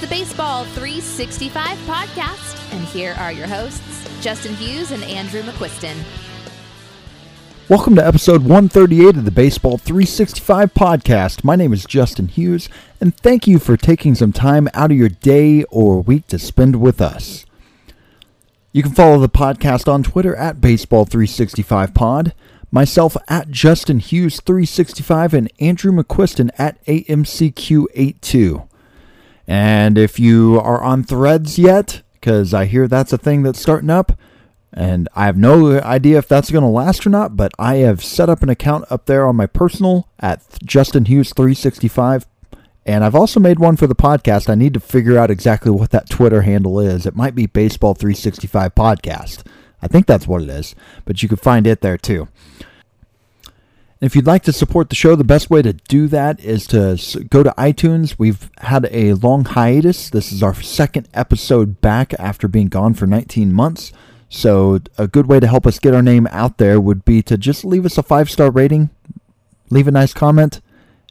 the Baseball 365 podcast, and here are your hosts, Justin Hughes and Andrew McQuiston. Welcome to episode 138 of the Baseball 365 podcast. My name is Justin Hughes, and thank you for taking some time out of your day or week to spend with us. You can follow the podcast on Twitter at Baseball365Pod, myself at Justin Hughes365, and Andrew McQuiston at AMCQ82. And if you are on threads yet, because I hear that's a thing that's starting up, and I have no idea if that's going to last or not, but I have set up an account up there on my personal at Justin Hughes 365 and I've also made one for the podcast. I need to figure out exactly what that Twitter handle is. It might be Baseball 365 Podcast. I think that's what it is, but you can find it there too. If you'd like to support the show, the best way to do that is to go to iTunes. We've had a long hiatus. This is our second episode back after being gone for 19 months. So, a good way to help us get our name out there would be to just leave us a five star rating, leave a nice comment,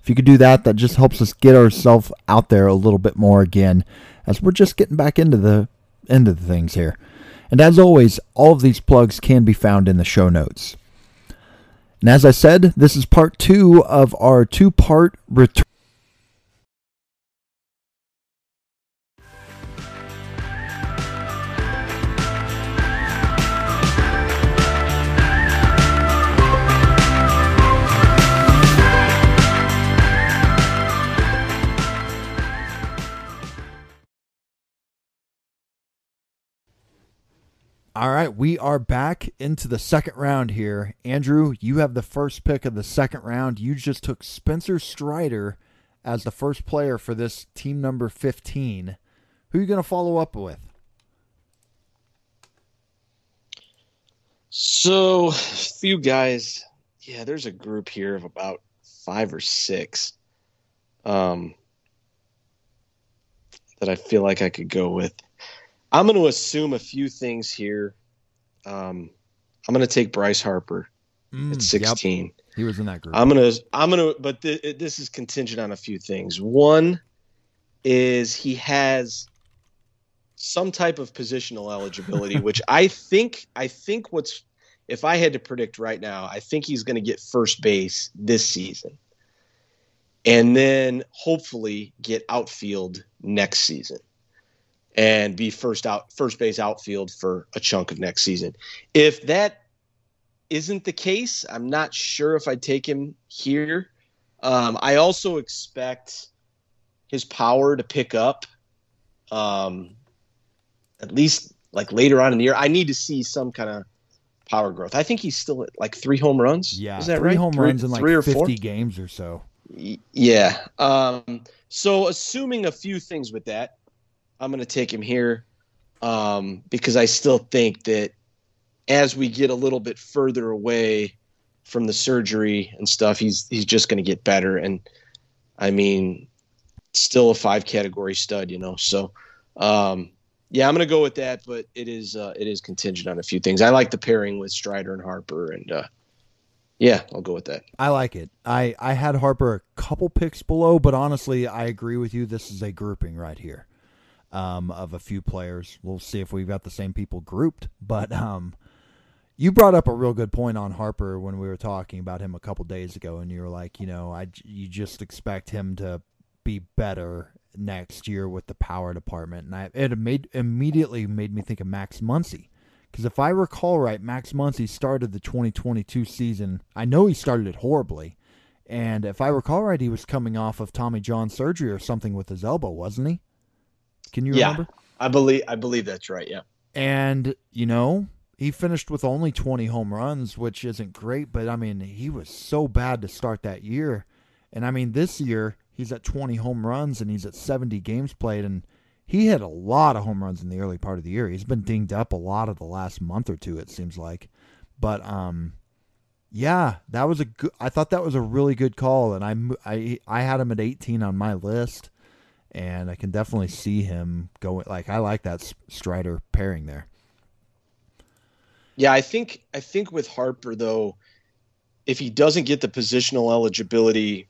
if you could do that, that just helps us get ourselves out there a little bit more again, as we're just getting back into the into the things here. And as always, all of these plugs can be found in the show notes. And as I said, this is part two of our two part return. All right, we are back into the second round here. Andrew, you have the first pick of the second round. You just took Spencer Strider as the first player for this team number 15. Who are you going to follow up with? So, a few guys. Yeah, there's a group here of about five or six um, that I feel like I could go with. I'm going to assume a few things here. Um, I'm going to take Bryce Harper mm, at 16. Yep. He was in that group. I'm going to, I'm going to, but th- this is contingent on a few things. One is he has some type of positional eligibility, which I think, I think what's, if I had to predict right now, I think he's going to get first base this season. And then hopefully get outfield next season and be first out first base outfield for a chunk of next season. If that isn't the case, I'm not sure if I'd take him here. Um, I also expect his power to pick up um, at least like later on in the year. I need to see some kind of power growth. I think he's still at like three home runs. Yeah, is that three right? home three, runs in like three or 50 four? games or so. Yeah. Um, so assuming a few things with that, I'm going to take him here um, because I still think that as we get a little bit further away from the surgery and stuff, he's he's just going to get better. And I mean, still a five category stud, you know. So um, yeah, I'm going to go with that, but it is uh, it is contingent on a few things. I like the pairing with Strider and Harper, and uh, yeah, I'll go with that. I like it. I I had Harper a couple picks below, but honestly, I agree with you. This is a grouping right here um, of a few players. We'll see if we've got the same people grouped. But um, you brought up a real good point on Harper when we were talking about him a couple days ago, and you were like, you know, I you just expect him to be better next year with the power department, and I, it made immediately made me think of Max Muncy. Because if I recall right, Max Muncy started the 2022 season. I know he started it horribly, and if I recall right, he was coming off of Tommy John surgery or something with his elbow, wasn't he? Can you yeah, remember? I believe I believe that's right. Yeah. And you know, he finished with only 20 home runs, which isn't great, but I mean, he was so bad to start that year. And I mean, this year he's at 20 home runs and he's at 70 games played and he hit a lot of home runs in the early part of the year. He's been dinged up a lot of the last month or two it seems like. But um yeah, that was a good I thought that was a really good call and I I I had him at 18 on my list and I can definitely see him going. Like I like that Strider pairing there. Yeah, I think I think with Harper though, if he doesn't get the positional eligibility,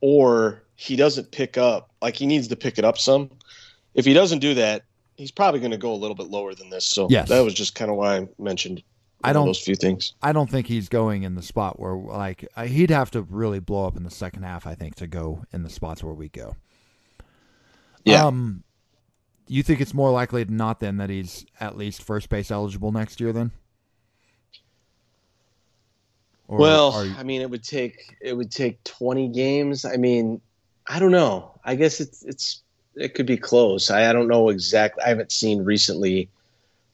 or he doesn't pick up, like he needs to pick it up some. if he doesn't do that, he's probably going to go a little bit lower than this. So Yes. that was just kind of why I mentioned I don't- those few things. I don't think he's going in the spot where like he'd have to really blow up in the second half. I think to go in the spots where we go. Yeah. Um, you think it's more likely than not then that he's at least first base eligible next year then? Or well, you- I mean, it would take it would take 20 games. I mean, I don't know. I guess it's it's it could be close. I, I don't know exactly. I haven't seen recently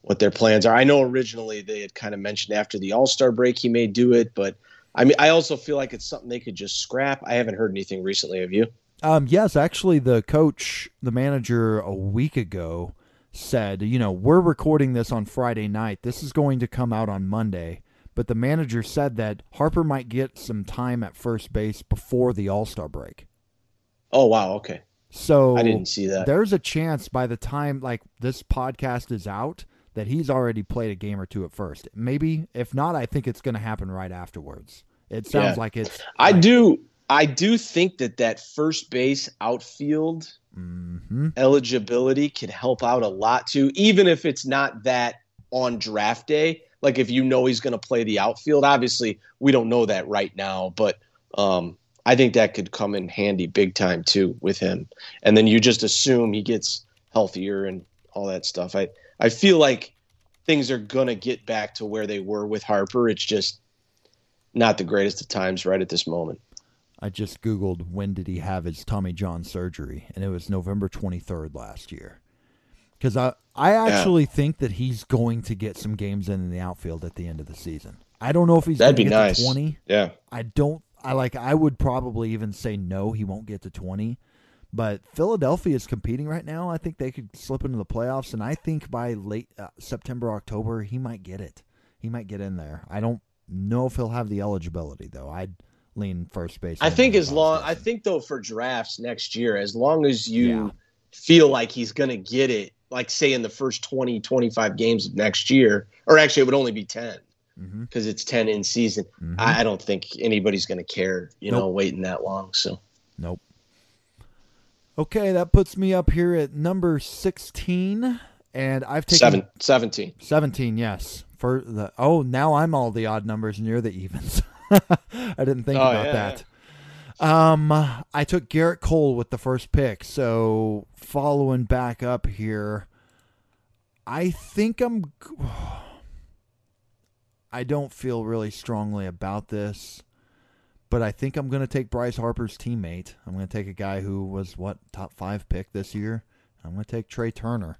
what their plans are. I know originally they had kind of mentioned after the All Star break he may do it, but I mean, I also feel like it's something they could just scrap. I haven't heard anything recently. Have you? Um, yes, actually, the coach, the manager, a week ago said, you know, we're recording this on Friday night. This is going to come out on Monday. But the manager said that Harper might get some time at first base before the All Star break. Oh wow, okay. So I didn't see that. there's a chance by the time like this podcast is out that he's already played a game or two at first. Maybe if not, I think it's going to happen right afterwards. It sounds Yeah. like it's. I like- do. I do think that that first base outfield Mhm. eligibility can help out a lot too, even if it's not that on draft day. Like if you know he's going to play the outfield, obviously we don't know that right now, but um, I think that could come in handy big time too with him. And then you just assume he gets healthier and all that stuff. I I feel like things are going to get back to where they were with Harper. It's just not the greatest of times right at this moment. I just Googled when did he have his Tommy John surgery, and it was November 23rd last year. Because I, I actually think that he's going to get some games in, in the outfield at the end of the season. I don't know if he's That'd going to be get nice. to 20. Yeah. I don't. I like. I would probably even say no. He won't get to 20. But Philadelphia is competing right now. I think they could slip into the playoffs, and I think by late uh, September, October, he might get it. He might get in there. I don't know if he'll have the eligibility though. I'd lean first base. I think as long I think though for drafts next year, as long as you Yeah. feel like he's going to get it, like say in the first 20, 25 games of next year, or actually it would only be 10 Mhm. because it's 10 in season. Mhm. I, don't think anybody's going to care, you know, waiting that long. So Nope. Okay, that puts me up here at number 16 and I've taken seven, 17. 17, yes. For the Oh, now I'm all the odd numbers and you're the evens. I didn't think Oh, about yeah, that. Um I took Gerrit Cole with the first pick. So, following back up here, I think I'm I don't feel really strongly about this but I think I'm going to take Bryce Harper's teammate. I'm going to take a guy who was what top five pick this year. I'm going to take Trea Turner,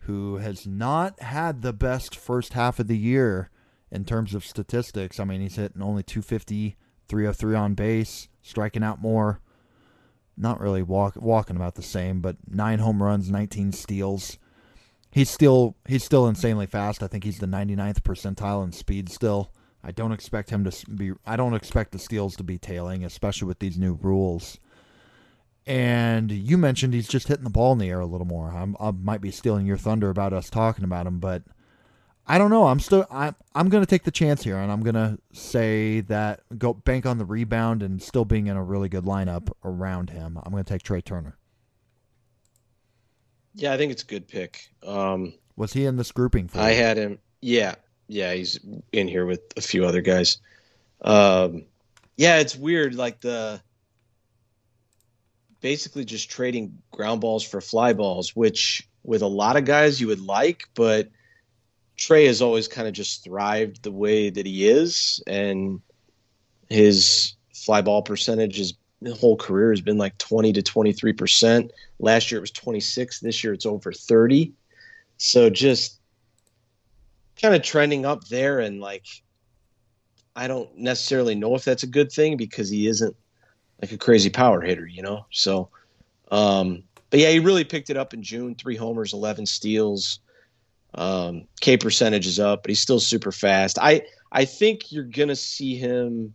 who has not had the best first half of the year in terms of statistics. I mean, he's hitting only 250, 303 on base, striking out more. Not really walk, walking about the same, but nine home runs, 19 steals. He's still he's still insanely fast. I think he's the 99th percentile in speed still. I don't expect him to be. I don't expect the steals to be tailing, especially with these new rules. And you mentioned he's just hitting the ball in the air a little more. I'm, I might be stealing your thunder about us talking about him, but I don't know. I'm still. I'm. I'm going to take the chance here, and I'm going to say that go bank on the rebound and still being in a really good lineup around him. I'm going to take Trea Turner. Yeah, I think it's a good pick. Um, Was he in this grouping for I you? had him. Yeah, yeah, he's in here with a few other guys. Um, yeah, it's weird. Like the basically just trading ground balls for fly balls, which with a lot of guys you would like, but Trea has always kind of just thrived the way that he is, and his fly ball percentage is whole career has been like 20 to 23 percent. Last year it was 26. This year it's over 30. So just kind of trending up there and like I don't necessarily know if that's a good thing because he isn't like a crazy power hitter, you know. So um but yeah, he really picked it up in June, 3 homers, 11 steals. Um K percentage is up, but he's still super fast. I I think you're going to see him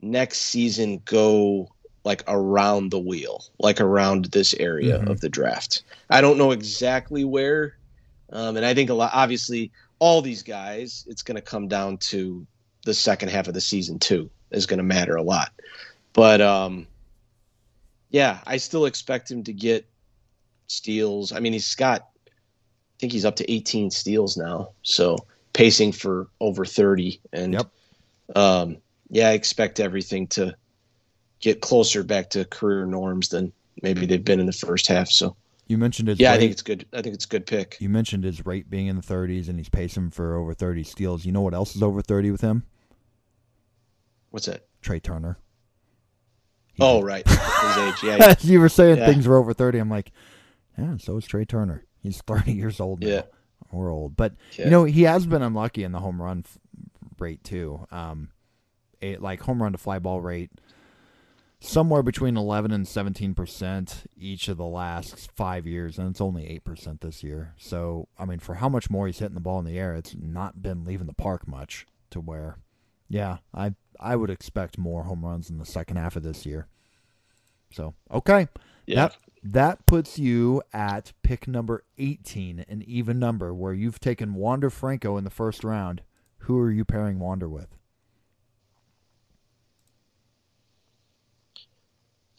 next season go like around the wheel, like around this area Mhm. of the draft. I don't know exactly where, um, and I think a lot. Obviously, all these guys, it's going to come down to the second half of the season too. Is going to matter a lot, but um, yeah, I still expect him to get steals. I mean, he's got, think he's up to 18 steals now. So pacing for over 30. And Yep. um, yeah, I expect everything to get closer back to career norms than maybe they've been in the first half. So You mentioned his yeah, rate. I think it's good. I think it's a good pick. you mentioned his rate being in the 30s, and he's pacing for over 30 steals. You know what else is over 30 with him? What's that? Trea Turner. He Oh, did- right. His age. Yeah. yeah. you were saying Yeah. things were over 30. I'm like, yeah, so is Trea Turner. He's 30 years old now. Yeah. We're old. But, Yeah. you know, he has been unlucky in the home run f- rate, too. Um, it, like, home run to fly ball rate, somewhere between 11 and 17% each of the last five years, and it's only 8% this year. So, I mean, for how much more he's hitting the ball in the air, it's not been leaving the park much to where, yeah, I, I would expect more home runs in the second half of this year. So, okay. Yeah. That that puts you at pick number 18, an even number where you've taken Wander Franco in the first round. Who are you pairing Wander with?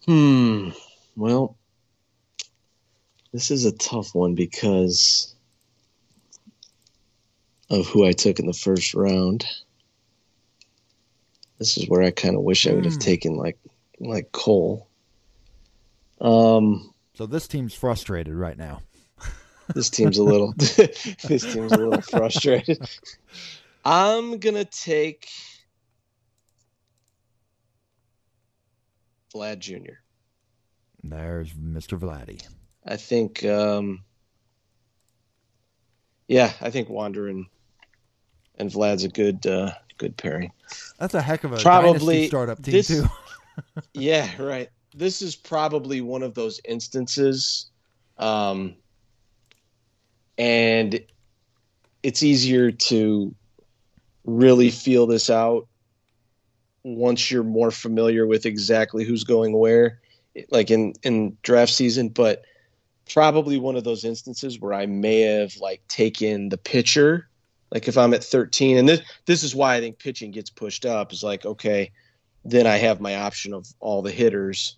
Hmm. Well, this is a tough one because of who I took in the first round. This is where I kind of wish I would have Hmm. taken like like Cole. Um, So this team's frustrated right now. this team's a little this team's a little frustrated. I'm gonna take Vlad Jr. There's Mr. Vladdy. I think, um, yeah, I think Wander and and Vlad's a good uh, good pairing. That's a heck of a Probably startup team this- too. Yeah, right. This is probably one of those instances, um, and it's easier to really feel this out once you're more familiar with exactly who's going where, like in in draft season. But probably one of those instances where I may have like taken the pitcher, like if I'm at 13, and this this is why I think pitching gets pushed up. Is like okay then I have my option of all the hitters,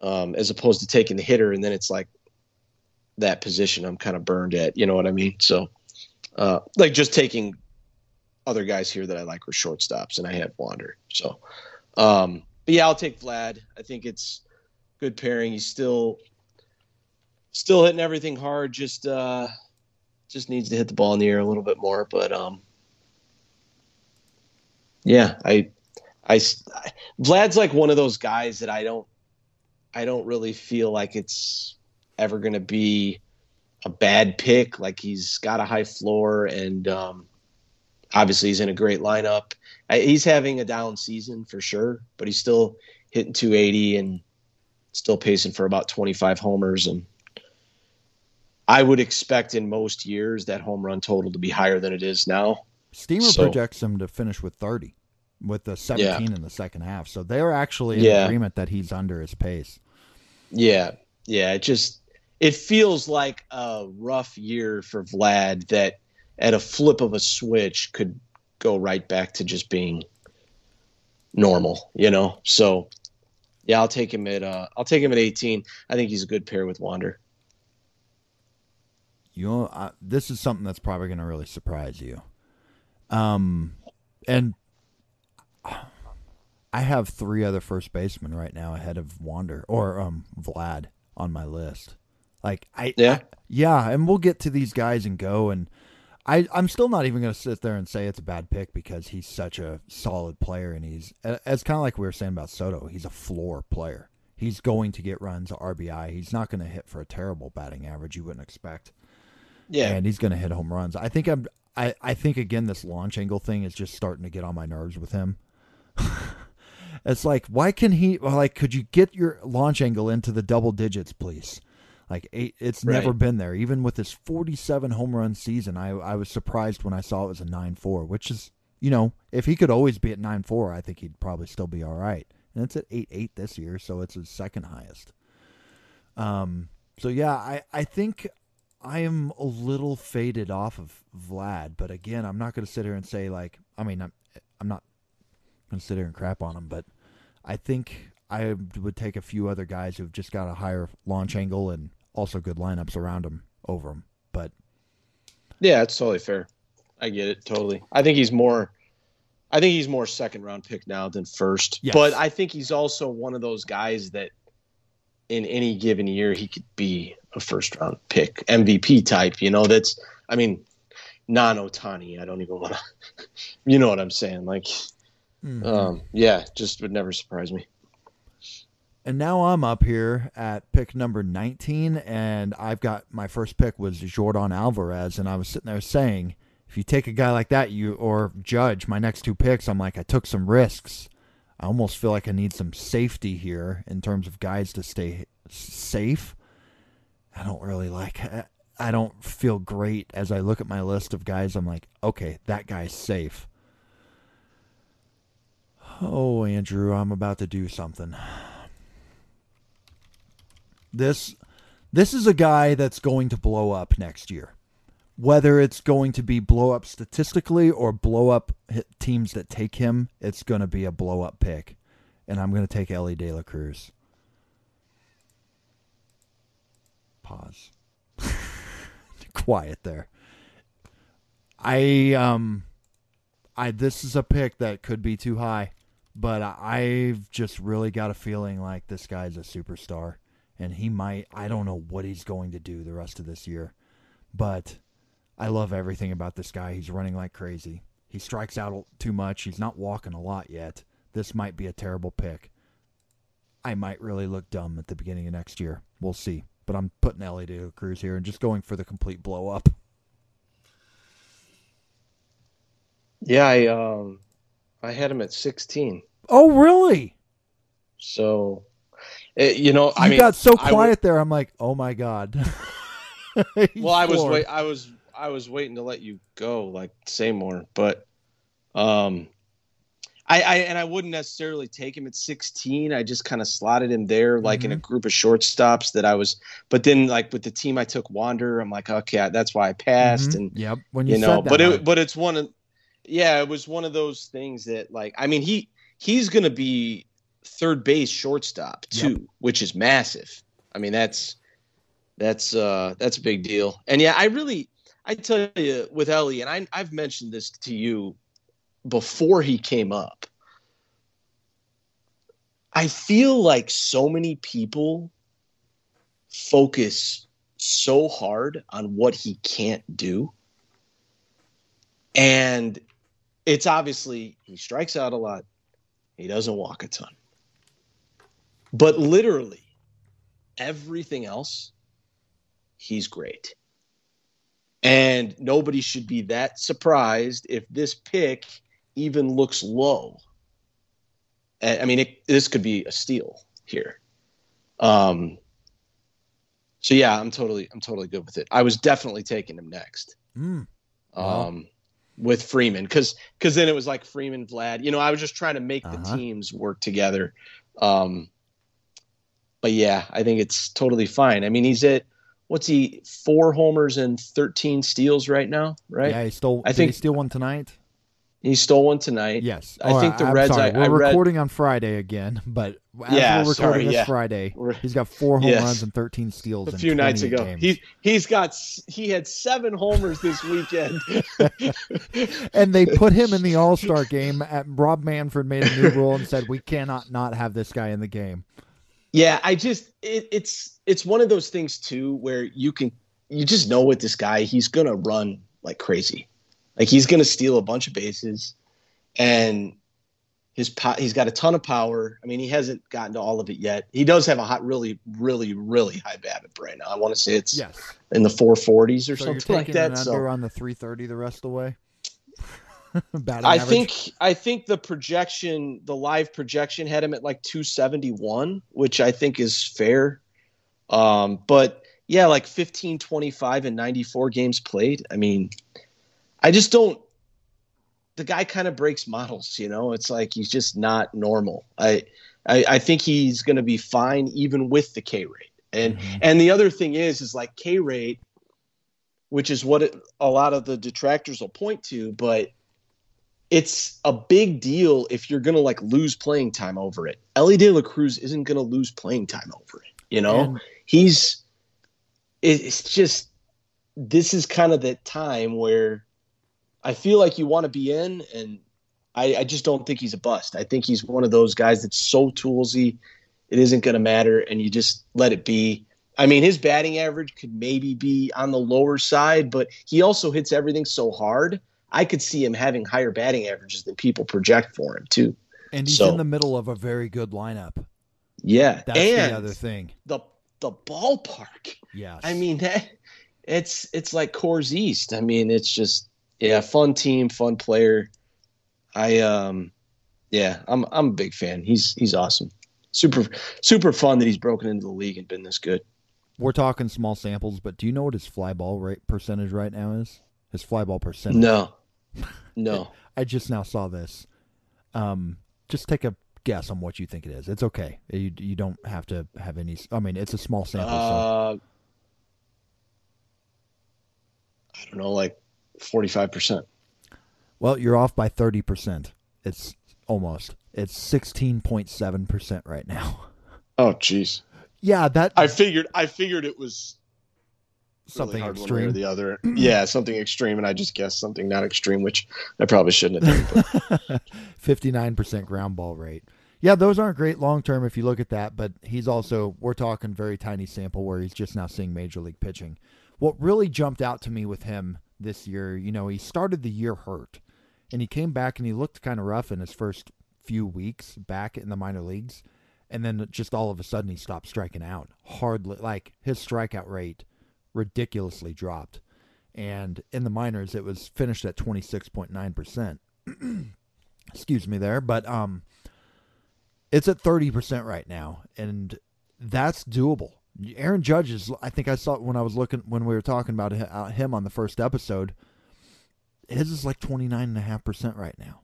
um, as opposed to taking the hitter, and then it's like that position I'm kind of burned at. You know what I mean? So, uh, like just taking other guys here that I like were shortstops, and I have Wander. So, um, but yeah, I'll take Vlad. I think it's good pairing. He's still still hitting everything hard. Just uh, just needs to hit the ball in the air a little bit more. But um, yeah, I I Vlad's like one of those guys that I don't I don't really feel like it's ever going to be a bad pick. Like he's got a high floor and um, obviously he's in a great lineup. I, he's having a down season for sure, but he's still hitting 280 and still pacing for about 25 homers and I would expect in most years that home run total to be higher than it is now. Steamer So- projects him to finish with 30 with the 17 in the second half. So they're actually in Yeah. agreement that he's under his pace. Yeah, yeah. It just it feels like a rough year for Vlad that at a flip of a switch could go right back to just being normal, you know. So yeah, I'll take him at uh I'll take him at 18. I think he's a good pair with Wander. You know, uh, this is something that's probably going to really surprise you. Um, and I have three other first basemen right now ahead of Wander or um Vlad on my list. Like I, Yeah. I- yeah, and we'll get to these guys and go and. I, I'm still not even going to sit there and say it's a bad pick because he's such a solid player and he's it's kind of like we were saying about Soto. He's a floor player. He's going to get runs RBI. He's not going to hit for a terrible batting average you wouldn't expect Yeah. and he's going to hit home runs. I think I'm. I, I think again this launch angle thing is just starting to get on my nerves with him. it's like why can he like could you get your launch angle into the double digits please? Like eight, it's Right. never been there. Even with his 47 home run season, I I was surprised when I saw it was a 9-4, which is you know if he could always be at 9-4, I think he'd probably still be all right. And it's at 8-8 this year, so it's his second highest. Um. So yeah, I I think I am a little faded off of Vlad, but again, I'm not going to sit here and say like, I mean, I'm I'm not to sit here and crap on him, but I think I would take a few other guys who've just got a higher launch angle and also good lineups around him over him. But yeah, it's totally fair. I get it totally. I think he's more. I think he's more second round pick now than first. Yes. But I think he's also one of those guys that in any given year he could be a first round pick, MVP type. You know, that's I mean, non Ohtani. I don't even want to. you know what I'm saying? Like, mhm. um, yeah, just would never surprise me. And now I'm up here at pick number 19, and I've got my first pick was Yordan Alvarez, and I was sitting there saying, if you take a guy like that, you or Judge, my next two picks, I'm like, I took some risks. I almost feel like I need some safety here in terms of guys to stay safe. I don't really like. I don't feel great as I look at my list of guys. I'm like, okay, that guy's safe. Oh, Andrew, I'm about to do something. This this is a guy that's going to blow up next year. Whether it's going to be blow up statistically or blow up teams that take him, it's going to be a blow up pick. And I'm going to take Elly De La Cruz. Pause. Quiet there. I um I this is a pick that could be too high, but I've just really got a feeling like this guy's a superstar and he might I don't know what he's going to do the rest of this year. But I love everything about this guy. He's running like crazy. He strikes out too much. He's not walking a lot yet. This might be a terrible pick. I might really look dumb at the beginning of next year. We'll see. But I'm putting Elly La Cruz here and just going for the complete blow up. Yeah, I um, I had him at 16. Oh, really? So, eh, you know, You I mean, got so would- quiet there. I'm like, oh my god. Well, I was wait, I was I was waiting to let you go, like say more, but um, I, I and I wouldn't necessarily take him at 16. I just kind of slotted him there, like in a Mhm. group of shortstops that I was. But then, like with the team I took, Wander, I'm like, okay, that's why I passed, Mhm. and yep. When you, you know, but it but it's one of, yeah, it was one of those things that like I mean he he's gonna be third base shortstop Yep. too, which is massive. I mean that's that's uh that's a big deal. And yeah, I really I tell you with Elly, and I I've mentioned this to you before he came up. I feel like so many people focus so hard on what he can't do. And it's obviously he strikes out a lot. He doesn't walk a ton. But literally everything else, he's great. And nobody should be that surprised if this pick even looks low. I mean, it, this could be a steal here. Um, so yeah, I'm totally, I'm totally good with it. I was definitely taking him next Mm, um, Wow. With Freeman because because then it was like Freeman, Vlad. You know, I was just trying to make the Uh-huh. teams work together. Um, but yeah, I think it's totally fine. I mean, he's at what's he four homers and thirteen steals right now, right? Yeah, he stole. I think- he steal one tonight. He stole one tonight. Yes. I Oh, think the I'm Reds- sorry. I- We're I read- recording on Friday again, but Yeah, we're recording sorry, this yeah. Friday, he's got four home Yes. runs and 13 steals. A few nights ago, games. he he's got he had seven homers this weekend. and they put him in the All Star game. At Rob Manfred made a new rule and said we cannot not have this guy in the game. Yeah, I just it, it's it's one of those things too where you can you just know with this guy he's gonna run like crazy, like he's gonna steal a bunch of bases, and his po- he's got a ton of power. I mean, he hasn't gotten to all of it yet. He does have a hot, really, really, really high BABIP right now. I want to say it's Yes. in the 440s or So you're something like taking an that. under So on the 330 the rest of the way. Batting I average? think I think the projection, the live projection, had him at like 271, which I think is fair. Um, but yeah, like 15, 25, and 94 games played. I mean, I just don't. The guy kind of breaks models, you know. It's like he's just not normal. I I, I think he's going to be fine even with the K rate. And Mhm. and the other thing is, is like K rate, which is what it, a lot of the detractors will point to, but it's a big deal if you're going to like lose playing time over it. Elly De La Cruz isn't going to lose playing time over it. You know, he's it's just this is kind of the time where I feel like you want to be in, and I, I just don't think he's a bust. I think he's one of those guys that's so toolsy, it isn't going to matter, and you just let it be. I mean, his batting average could maybe be on the lower side, but he also hits everything so hard. I could see him having higher batting averages than people project for him too. And he's So- in the middle of a very good lineup. Yeah, That's and the other thing. the the ballpark. Yeah, I mean, that, it's it's like Coors East. I mean, it's just yeah, fun team, fun player. I um, yeah, I'm I'm a big fan. He's he's awesome. Super super fun that he's broken into the league and been this good. we're talking small samples, but do you know what his fly ball rate percentage right now is? His fly ball percentage. No, no. I just now saw this. Um, just take a guess on what you think it is. It's okay. You you don't have to have any. I mean, it's a small sample. so Uh, I don't know, like forty five percent. well, you're off by thirty percent. It's almost. It's sixteen point seven percent right now. Oh, jeez. Yeah, that I figured I figured it was something really one or the other. yeah, something extreme, and I just guessed something not extreme, which I probably shouldn't have done. Fifty nine percent ground ball rate. Yeah, those aren't great long term if you look at that, but he's also we're talking very tiny sample where he's just now seeing major league pitching. What really jumped out to me with him this year, you know, he started the year hurt and he came back and he looked kind of rough in his first few weeks back in the minor leagues and then just all of a sudden he stopped striking out. Hardly like his strikeout rate ridiculously dropped. And in the minors it was finished at 26.9%. Excuse me there, but um it's at 30% right now and that's doable. Aaron Judge is I think I saw it when I was looking when we were talking about uh, him on the first episode. His is like 29.5% right now.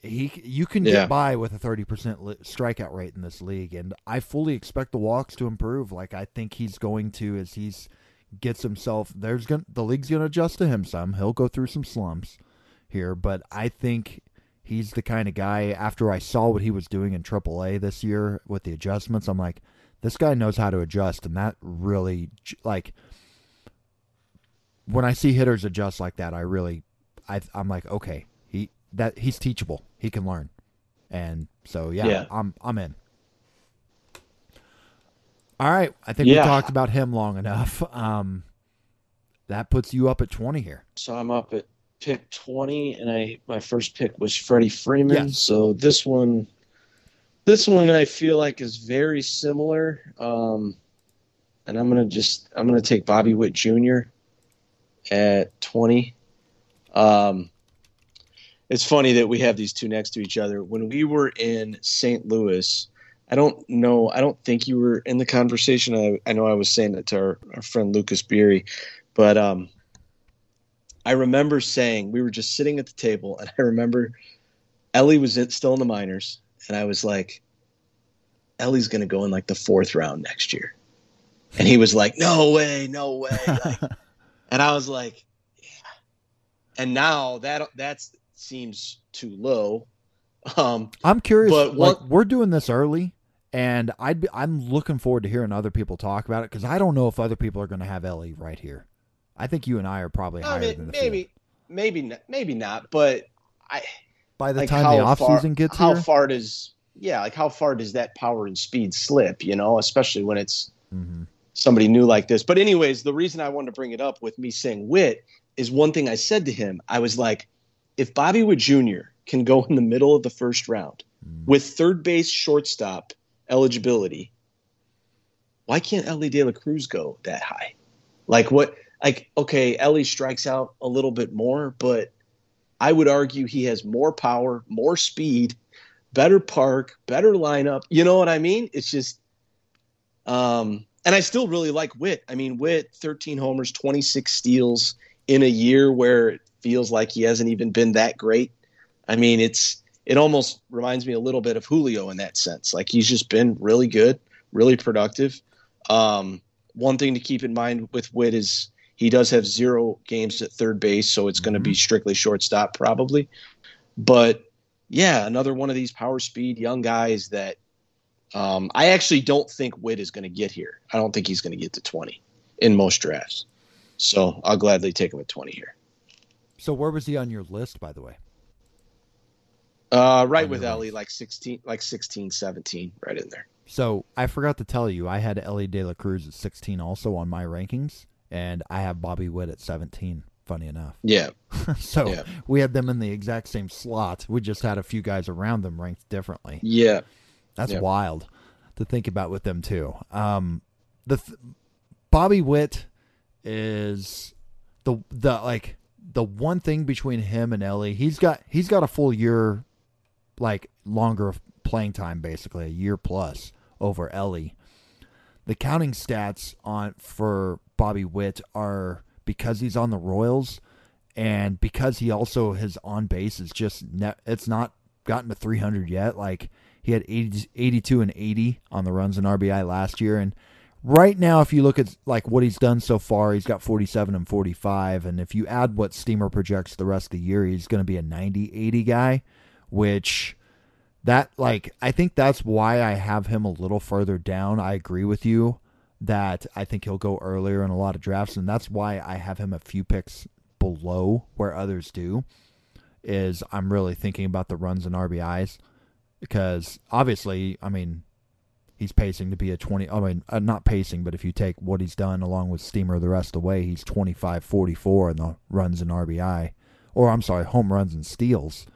He you can Yeah. get by with a 30% li- strikeout rate in this league and I fully expect the walks to improve like I think he's going to as he's gets himself there's going the league's going to adjust to him some. He'll go through some slumps here, but I think he's the kind of guy after I saw what he was doing in AAA this year with the adjustments, I'm like this guy knows how to adjust and that really like when I see hitters adjust like that, I really I I'm like okay, he that he's teachable. He can learn. And so yeah, Yeah. I'm I'm in. All right, I think Yeah. we talked about him long enough. Um that puts you up at 20 here. So I'm up at pick 20, and I my first pick was Freddie Freeman. Yes. So this one, this one I feel like is very similar. Um, and I'm gonna just I'm gonna take Bobby Witt Jr. at 20. Um, it's funny that we have these two next to each other. When we were in St. Louis, I don't know. I don't think you were in the conversation. I, I know I was saying it to our, our friend Lucas Beery, but um, I remember saying we were just sitting at the table, and I remember Elly was in, still in the minors, and I was like, Elly's going to go in like the fourth round next year, and he was like, No way, no way. Like, and I was like, yeah. And now that that seems too low. Um, I'm curious. But like we're doing this early, and I'd be, I'm looking forward to hearing other people talk about it because I don't know if other people are going to have Elly right here. I think you and I are probably higher I than mean, the maybe, field. maybe, not, maybe not. But I by the like time the off far, season gets here, how here. far does yeah, like how far does that power and speed slip? You know, especially when it's hmm somebody new like this. But anyways, the reason I wanted to bring it up with me saying Witt is one thing I said to him. I was like, if Bobby Witt Jr. can go in the middle of the first round with third base shortstop eligibility, why can't Elly De La Cruz go that high? Like what like okay, Elly strikes out a little bit more, but I would argue he has more power, more speed, better park, better lineup. You know what I mean? It's just um and I still really like Witt. I mean, Witt, 13 homers, 26 steals in a year where it feels like he hasn't even been that great. I mean, it's it almost reminds me a little bit of Julio in that sense. Like he's just been really good, really productive. Um, one thing to keep in mind with Witt is he does have zero games at third base, so it's going to be strictly shortstop probably. But yeah, another one of these power speed young guys that um, I actually don't think Witt is going to get here. I don't think he's going to get to 20. in most drafts. So I'll gladly take him at 20 here. So where was he on your list, by the way? Uh, right with Elly, like 16, like 16, 17, right in there. So I forgot to tell you, I had Elly De La Cruz at 16 also on my rankings, and I have Bobby Witt at 17. Funny enough. Yeah. so Yeah. we had them in the exact same slot. We just had a few guys around them ranked differently. Yeah. That's Yeah. wild to think about with them too. Um, the th- Bobby Witt is the the like the one thing between him and Elly. He's got he's got a full year, like longer playing time, basically a year plus over Elly. The counting stats on for Bobby Witt are because he's on the Royals and because he also his on base is just ne- it's not gotten to 300 yet. Like he had 80, 82 and 80 on the runs and RBI last year. And right now if you look at like what he's done so far he's got 47 and 45 and if you add what Steamer projects the rest of the year he's going to be a 90 80 guy which that like I think that's why I have him a little further down. I agree with you that I think he'll go earlier in a lot of drafts, and that's why I have him a few picks below where others do. Is I'm really thinking about the runs and RBIs because obviously, I mean, he's pacing to be a 20. I mean, uh, not pacing, but if you take what he's done along with Steamer the rest of the way, he's 25 44 in the runs and RBI, or I'm sorry, home runs and steals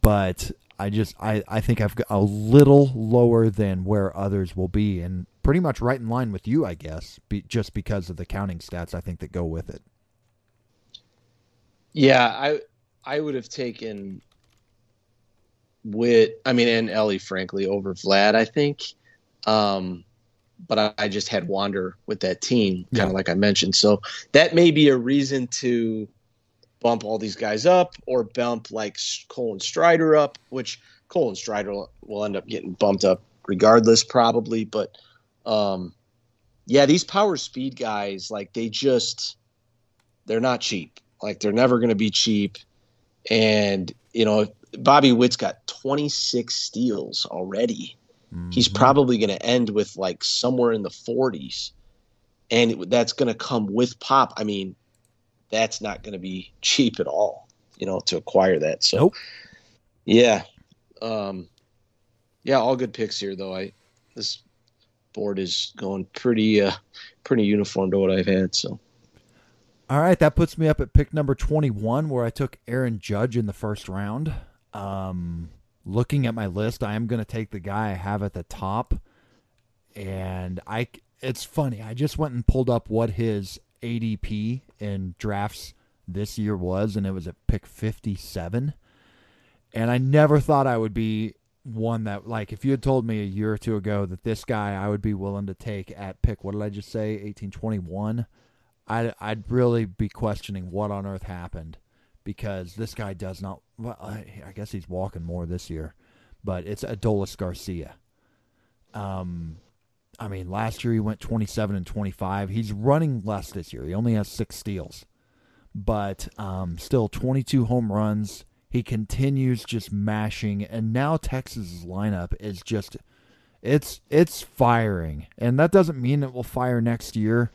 but I just I, I think I've got a little lower than where others will be and pretty much right in line with you I guess be, just because of the counting stats I think that go with it. Yeah, I I would have taken Witt, I mean, and Elly, frankly, over Vlad. I think, um, but I, I just had Wander with that team, kind Yeah. of like I mentioned. So that may be a reason to bump all these guys up, or bump like Cole and Strider up, which Cole and Strider will- end up getting bumped up regardless, probably. But um, yeah, these power speed guys, like they just they're not cheap. Like they're never going to be cheap. And you know, Bobby Witt's got 26 steals already. He's Mhm. probably going to end with like somewhere in the 40s, and that's going to come with pop. I mean, that's not going to be cheap at all. You know, to acquire that. So, Nope. yeah, um, yeah, all good picks here though. I this board is going pretty uh pretty uniform to what I've had. So. All right, that puts me up at pick number 21 where I took Aaron Judge in the first round. Um looking at my list, I am going to take the guy I have at the top. And I it's funny. I just went and pulled up what his ADP in drafts this year was and it was at pick 57. And I never thought I would be one that like if you had told me a year or two ago that this guy I would be willing to take at pick what did I just say 1821 I'd, I'd really be questioning what on earth happened because this guy does not. Well, I, I guess he's walking more this year, but it's Adolis Garcia. Um, I mean, last year he went 27 and 25. He's running less this year. He only has six steals, but um, still 22 home runs. He continues just mashing, and now Texas's lineup is just it's it's firing, and that doesn't mean it will fire next year,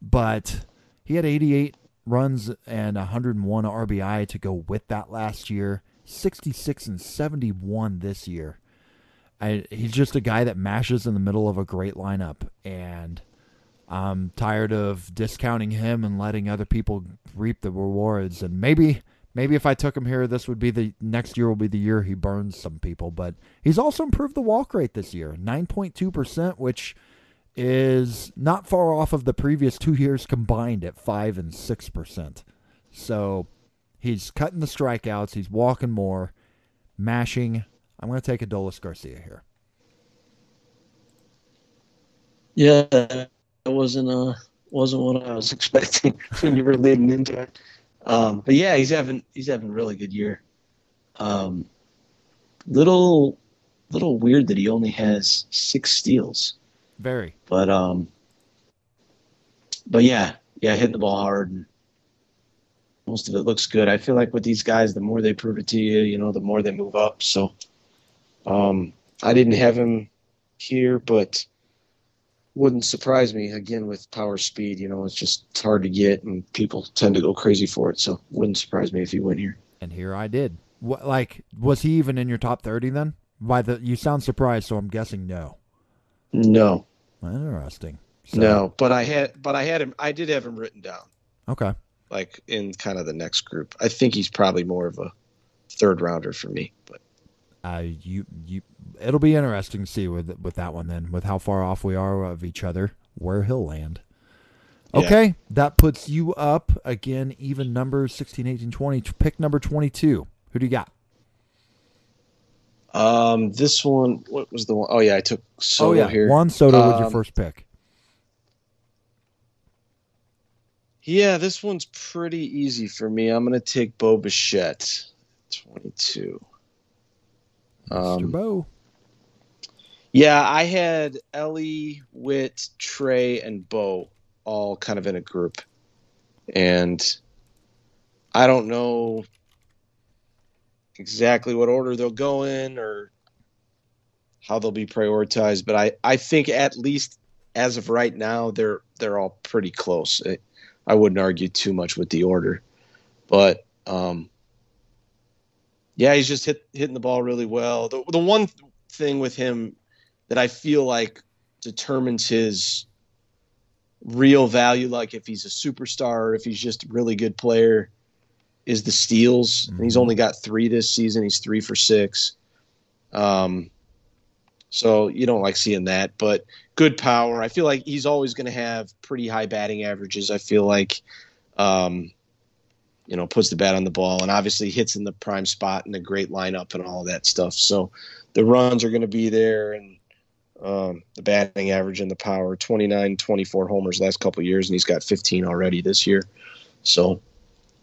but he had 88 runs and 101 RBI to go with that last year. 66 and 71 this year. I, he's just a guy that mashes in the middle of a great lineup, and I'm tired of discounting him and letting other people reap the rewards. And maybe, maybe if I took him here, this would be the next year will be the year he burns some people. But he's also improved the walk rate this year, 9.2 percent, which is not far off of the previous two years combined at five and six percent. So he's cutting the strikeouts. He's walking more, mashing. I'm going to take Adolis Garcia here. Yeah, that wasn't uh wasn't what I was expecting when you were leading into it. Um, but yeah, he's having he's having a really good year. Um, little little weird that he only has six steals, Very. but um, but yeah, yeah, hitting the ball hard and most of it looks good. I feel like with these guys, the more they prove it to you, you know, the more they move up. So, um, I didn't have him here, but wouldn't surprise me again with power speed. You know, it's just it's hard to get, and people tend to go crazy for it. So wouldn't surprise me if he went here. And here I did. What, like, was he even in your top thirty then? By the, you sound surprised, so I'm guessing no. No, Interesting. So, No, but I had but I had him I did have him written down Okay. like in kind of the next group. I think he's probably more of a third rounder for me, but Uh, you you. It'll be interesting to see with with that one then, with how far off we are of each other, where he'll land. Yeah. Okay, that puts you up again, even numbers 16, 18, 20. Pick number 22. Who do you got? um this one what was the one oh yeah, I took Soto oh, yeah. here. Juan Soto was your Um, first pick. Yeah, this one's pretty easy for me. I'm gonna take Bo Bichette, 22. Mr. Um, Bo. Yeah, I had Elly, Witt, Trea, and Bo all kind of in a group. And I don't know exactly what order they'll go in or how they'll be prioritized, but I, I think at least as of right now they're they're all pretty close. I, I wouldn't argue too much with the order. But um yeah, he's just hit hitting the ball really well. The the one thing with him that I feel like determines his real value, like if he's a superstar or if he's just a really good player, is the steals. And he's Mhm. only got three this season. He's three for six. Um, so you don't like seeing that, but good power. I feel like he's always going to have pretty high batting averages. I feel like, um, you know, puts the bat on the ball and obviously hits in the prime spot and a great lineup and all that stuff. So the runs are going to be there and um, the batting average and the power 29 24 homers last couple years and he's got 15 already this year. So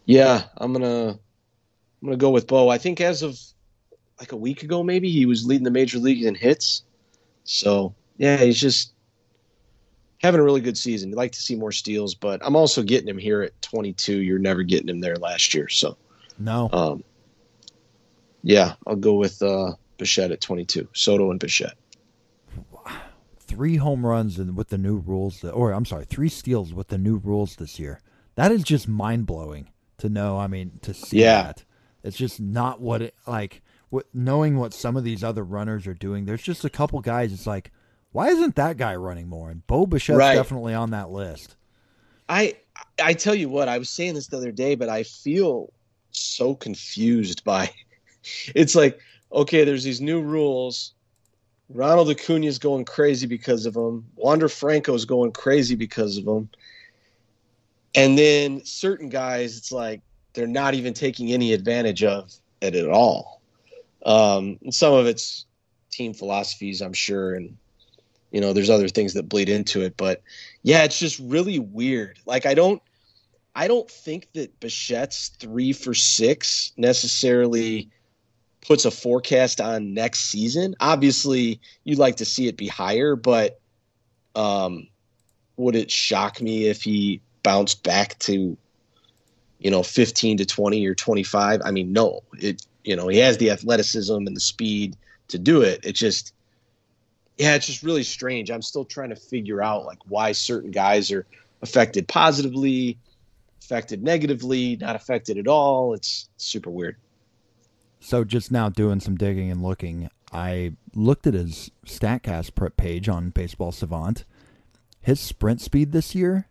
yeah i'm gonna i'm gonna go with bo. I think as of like a week ago maybe he was leading the major leagues in hits. So yeah he's just having a really good season you'd like to see more steals but i'm also getting him here at 22 you're never getting him there last year so No. um yeah i'll go with uh bichette at 22 soto and bichette three home runs and with the new rules, or I'm sorry, three steals with the new rules this year. That is just mind blowing to know. I mean, to see Yeah. that. It's just not what it like. What knowing what some of these other runners are doing. There's just a couple guys. It's like, why isn't that guy running more? And Bo Bichette's Right. definitely on that list. I I tell you what, I was saying this the other day, but I feel so confused by it's like, okay, there's these new rules. Ronald Acuna's going crazy because of them. Wander Franco's going crazy because of them. And then certain guys, it's like they're not even taking any advantage of it at all. Um, and some of it's team philosophies, I'm sure, and you know, there's other things that bleed into it. But yeah, it's just really weird. Like I don't, I don't think that Bichette's three for six necessarily puts a forecast on next season. Obviously, you'd like to see it be higher, but um, would it shock me if he bounced back to, you know, 15 to 20 or 25? I mean, no. It, you know, he has the athleticism and the speed to do it. It just, yeah, it's just really strange. I'm still trying to figure out like why certain guys are affected positively, affected negatively, not affected at all. It's super weird. So just now doing some digging and looking, I looked at his Statcast prep page on Baseball Savant. His sprint speed this year,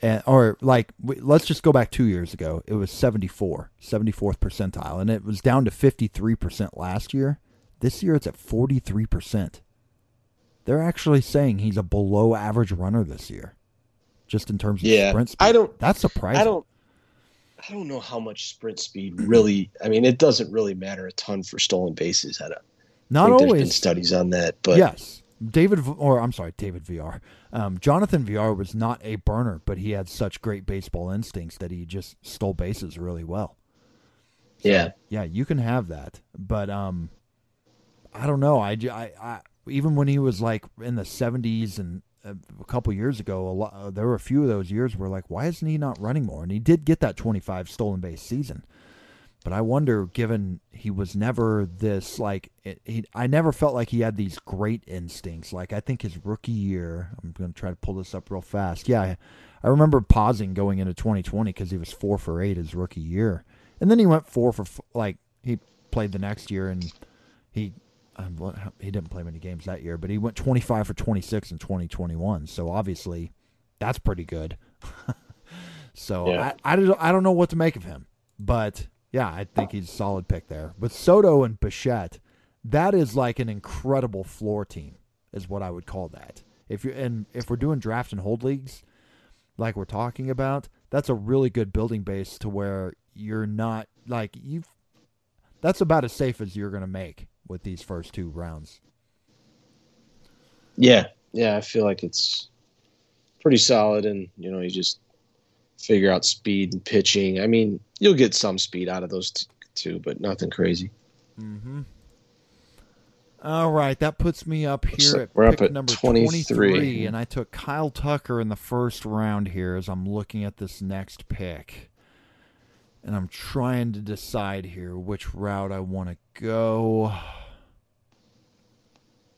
and, or like let's just go back two years ago. It was 74, 74th percentile, and it was down to 53% last year. This year it's at 43%. They're actually saying he's a below average runner this year, just in terms of Yeah, sprint speed. I don't- That's surprising. I don't I don't know how much sprint speed really I mean it doesn't really matter a ton for stolen bases. I don't Not there's been always. studies on that, but yes, David, or I'm sorry, David VR. Um, Jonathan VR was not a burner, but he had such great baseball instincts that he just stole bases really well. yeah. Yeah, you can have that, but um, I don't know. I, I- I- even when he was like in the 70s and uh, a couple years ago, a lot, uh, there were a few of those years where like, why isn't he not running more? And he did get that 25 stolen base season. But I wonder, given he was never this like, it, he, I never felt like he had these great instincts. Like I think his rookie year, I'm going to try to pull this up real fast. Yeah, I, I remember pausing going into 2020 because he was four for eight his rookie year, and then he went four for like he played the next year and he Um, he didn't play many games that year, but he went 25 for 26 in 2021. So obviously, that's pretty good. so yeah. I, I, don't, I don't know what to make of him, but yeah, I think he's a solid pick there. With Soto and Bichette, that is like an incredible floor team, is what I would call that. If you're and if we're doing draft and hold leagues, like we're talking about, that's a really good building base to where you're not like you've. That's about as safe as you're going to make with these first two rounds. Yeah, yeah, I feel like it's pretty solid, and you know, you just figure out speed and pitching. I mean, you'll get some speed out of those t- two, but nothing crazy. Mm-hmm. All right, that puts me up here at we're up at number 23. 23, and I took Kyle Tucker in the first round here as I'm looking at this next pick. And I'm trying to decide here which route I want to go.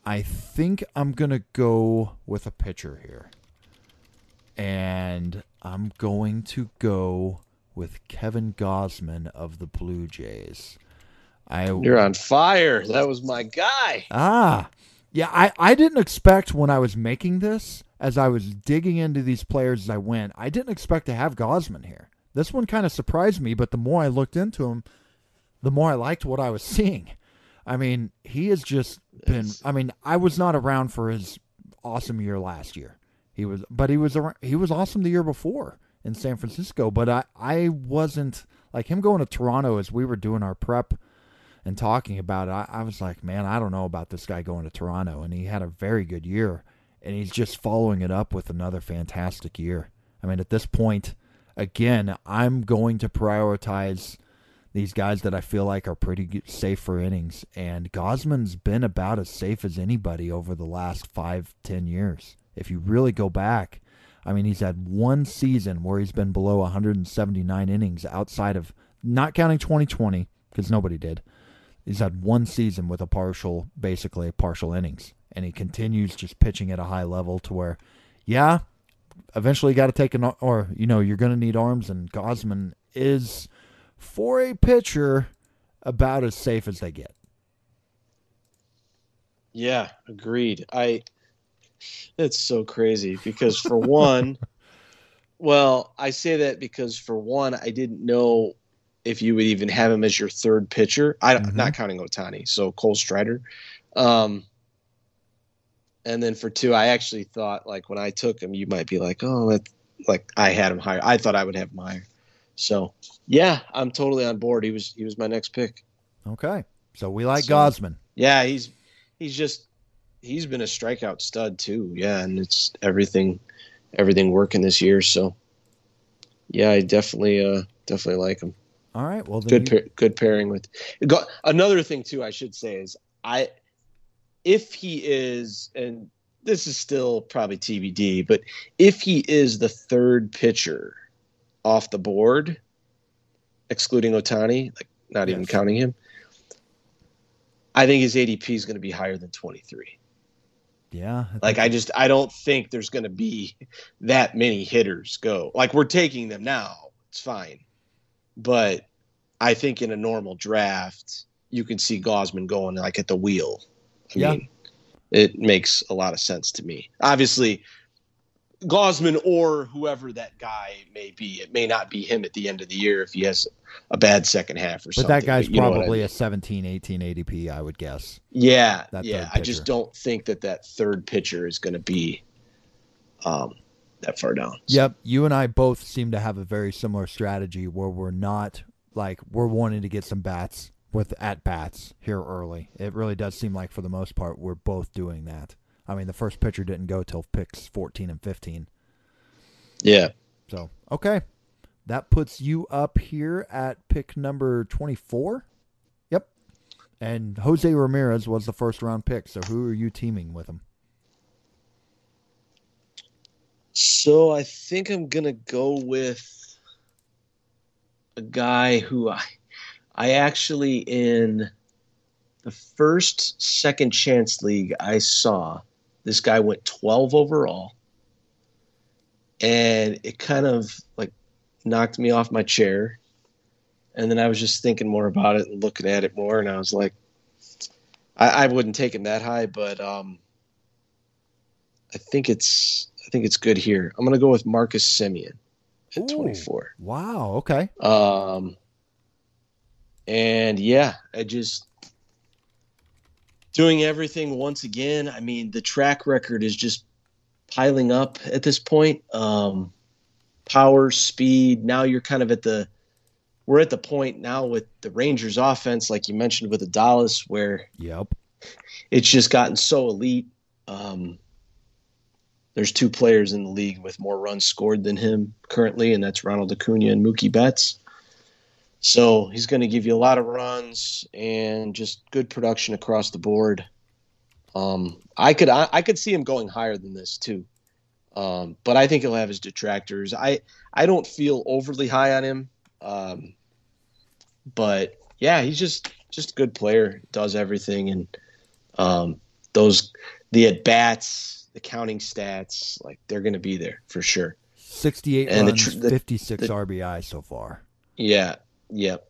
I think I'm going to go with a pitcher here. And I'm going to go with Kevin Gausman of the Blue Jays. I You're on fire. That was my guy. Ah. Yeah, I, I didn't expect when I was making this, as I was digging into these players as I went, I didn't expect to have Gausman here. This one kind of surprised me, but the more I looked into him, the more I liked what I was seeing. I mean, he has just been. I mean, I was not around for his awesome year last year. He was, but he was he was awesome the year before in San Francisco. But I I wasn't like him going to Toronto as we were doing our prep and talking about it. I, I was like, man, I don't know about this guy going to Toronto, and he had a very good year, and he's just following it up with another fantastic year. I mean, at this point again, I'm going to prioritize these guys that I feel like are pretty safe for innings. And Gausman's been about as safe as anybody over the last five, ten years. If you really go back, I mean, he's had one season where he's been below 179 innings outside of not counting 2020 because nobody did. He's had one season with a partial, basically a partial innings, and he continues just pitching at a high level to where, yeah, eventually got to take an or you know you're going to need arms, and Gausman is for a pitcher about as safe as they get. Yeah, agreed. I it's so crazy because for one, well, I say that because for one, I didn't know if you would even have him as your third pitcher. I mm-hmm. not counting Ohtani, so Cole Strider. Um, and then for two, I actually thought like when I took him, you might be like, oh, that, like I had him higher. I thought I would have him higher. So yeah, I'm totally on board. He was he was my next pick. Okay, so we like so, Gausman. Yeah, he's he's just he's been a strikeout stud too. Yeah, and it's everything everything working this year. So yeah, I definitely uh definitely like him. All right, well, good you... good pairing with. Another thing too, I should say is I if he is, and this is still probably TBD, but if he is the third pitcher off the board, excluding Ohtani, like not yes. even counting him, I think his ADP is going to be higher than 23. Yeah. I like I just I don't think there's going to be that many hitters go. Like we're taking them now. It's fine. But I think in a normal draft, you can see Gausman going like at the wheel. I yeah. mean, it makes a lot of sense to me. Obviously, Gausman or whoever that guy may be, it may not be him at the end of the year if he has a bad second half or but something. But that guy's but probably I mean. a 17, 18 ADP, I would guess. Yeah, yeah. I just don't think that that third pitcher is going to be um, that far down. So. Yep, you and I both seem to have a very similar strategy where we're not like we're wanting to get some bats with at bats here early. It really does seem like for the most part we're both doing that. I mean, the first pitcher didn't go till picks 14 and 15. Yeah. So, okay. That puts you up here at pick number 24. Yep. And Jose Ramirez was the first round pick. So, who are you teaming with him? So, I think I'm going to go with a guy who I I actually in the first second chance league I saw this guy went 12 overall and it kind of like knocked me off my chair and then I was just thinking more about it and looking at it more and I was like I, I wouldn't take him that high but um I think it's I think it's good here. I'm gonna go with Marcus Semien at Ooh. 24. Wow. Okay. Um, and yeah, I just doing everything once again. I mean, the track record is just piling up at this point. Um, power, speed. Now you're kind of at the we're at the point now with the Rangers offense, like you mentioned with Adolis, where Yep. it's just gotten so elite. Um, there's two players in the league with more runs scored than him currently, and that's Ronald Acuna and Mookie Betts. So he's going to give you a lot of runs and just good production across the board. Um, I could I, I could see him going higher than this too, um, but I think he'll have his detractors. I I don't feel overly high on him, um, but yeah, he's just just a good player. Does everything and um, those the at bats, the counting stats, like they're going to be there for sure. 68 And runs, tr- 56 RBI so far. Yeah, yep.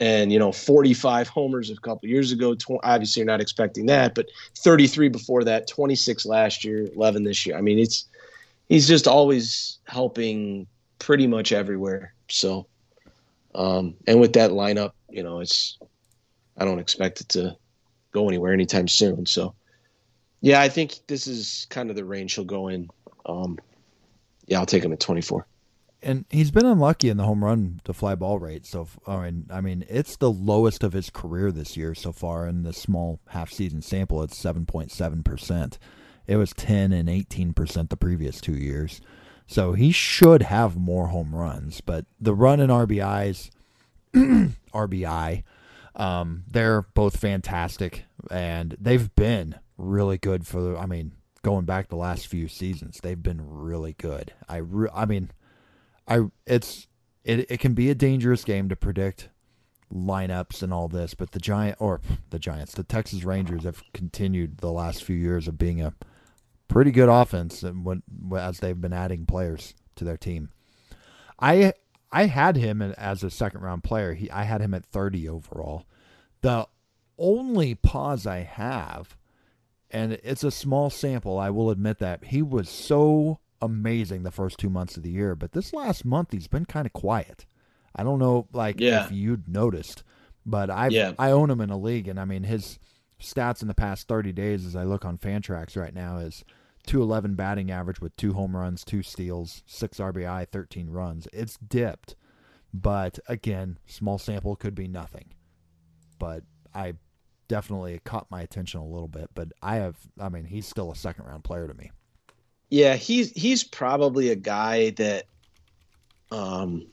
And you know, 45 homers a couple years ago. Tw- obviously, you're not expecting that, but 33 before that, 26 last year, 11 this year. I mean, it's he's just always helping pretty much everywhere. So, um, and with that lineup, you know, it's I don't expect it to go anywhere anytime soon. So, yeah, I think this is kind of the range he'll go in. Um, yeah, I'll take him at 24. And he's been unlucky in the home run to fly ball rate. So, I mean, I mean, it's the lowest of his career this year so far in this small half season sample. It's 7.7%. It was 10 and 18% the previous two years. So he should have more home runs, but the run and RBIs, RBI, um, they're both fantastic, and they've been really good for. I mean, going back the last few seasons, they've been really good. I, re- I mean, I it's it it can be a dangerous game to predict lineups and all this, but the giant or the Giants, the Texas Rangers have continued the last few years of being a pretty good offense and when as they've been adding players to their team. I I had him as a second round player. He I had him at 30 overall. The only pause I have and it's a small sample, I will admit that. He was so amazing the first 2 months of the year, but this last month he's been kind of quiet. I don't know like Yeah. if you'd noticed, but I Yeah. I own him in a league and I mean his stats in the past 30 days as I look on Fantrax right now is 211 batting average with two home runs, two steals, 6 RBI, 13 runs. It's dipped. But again, small sample could be nothing. But I definitely caught my attention a little bit, but I have I mean, he's still a second round player to me. Yeah, he's he's probably a guy that um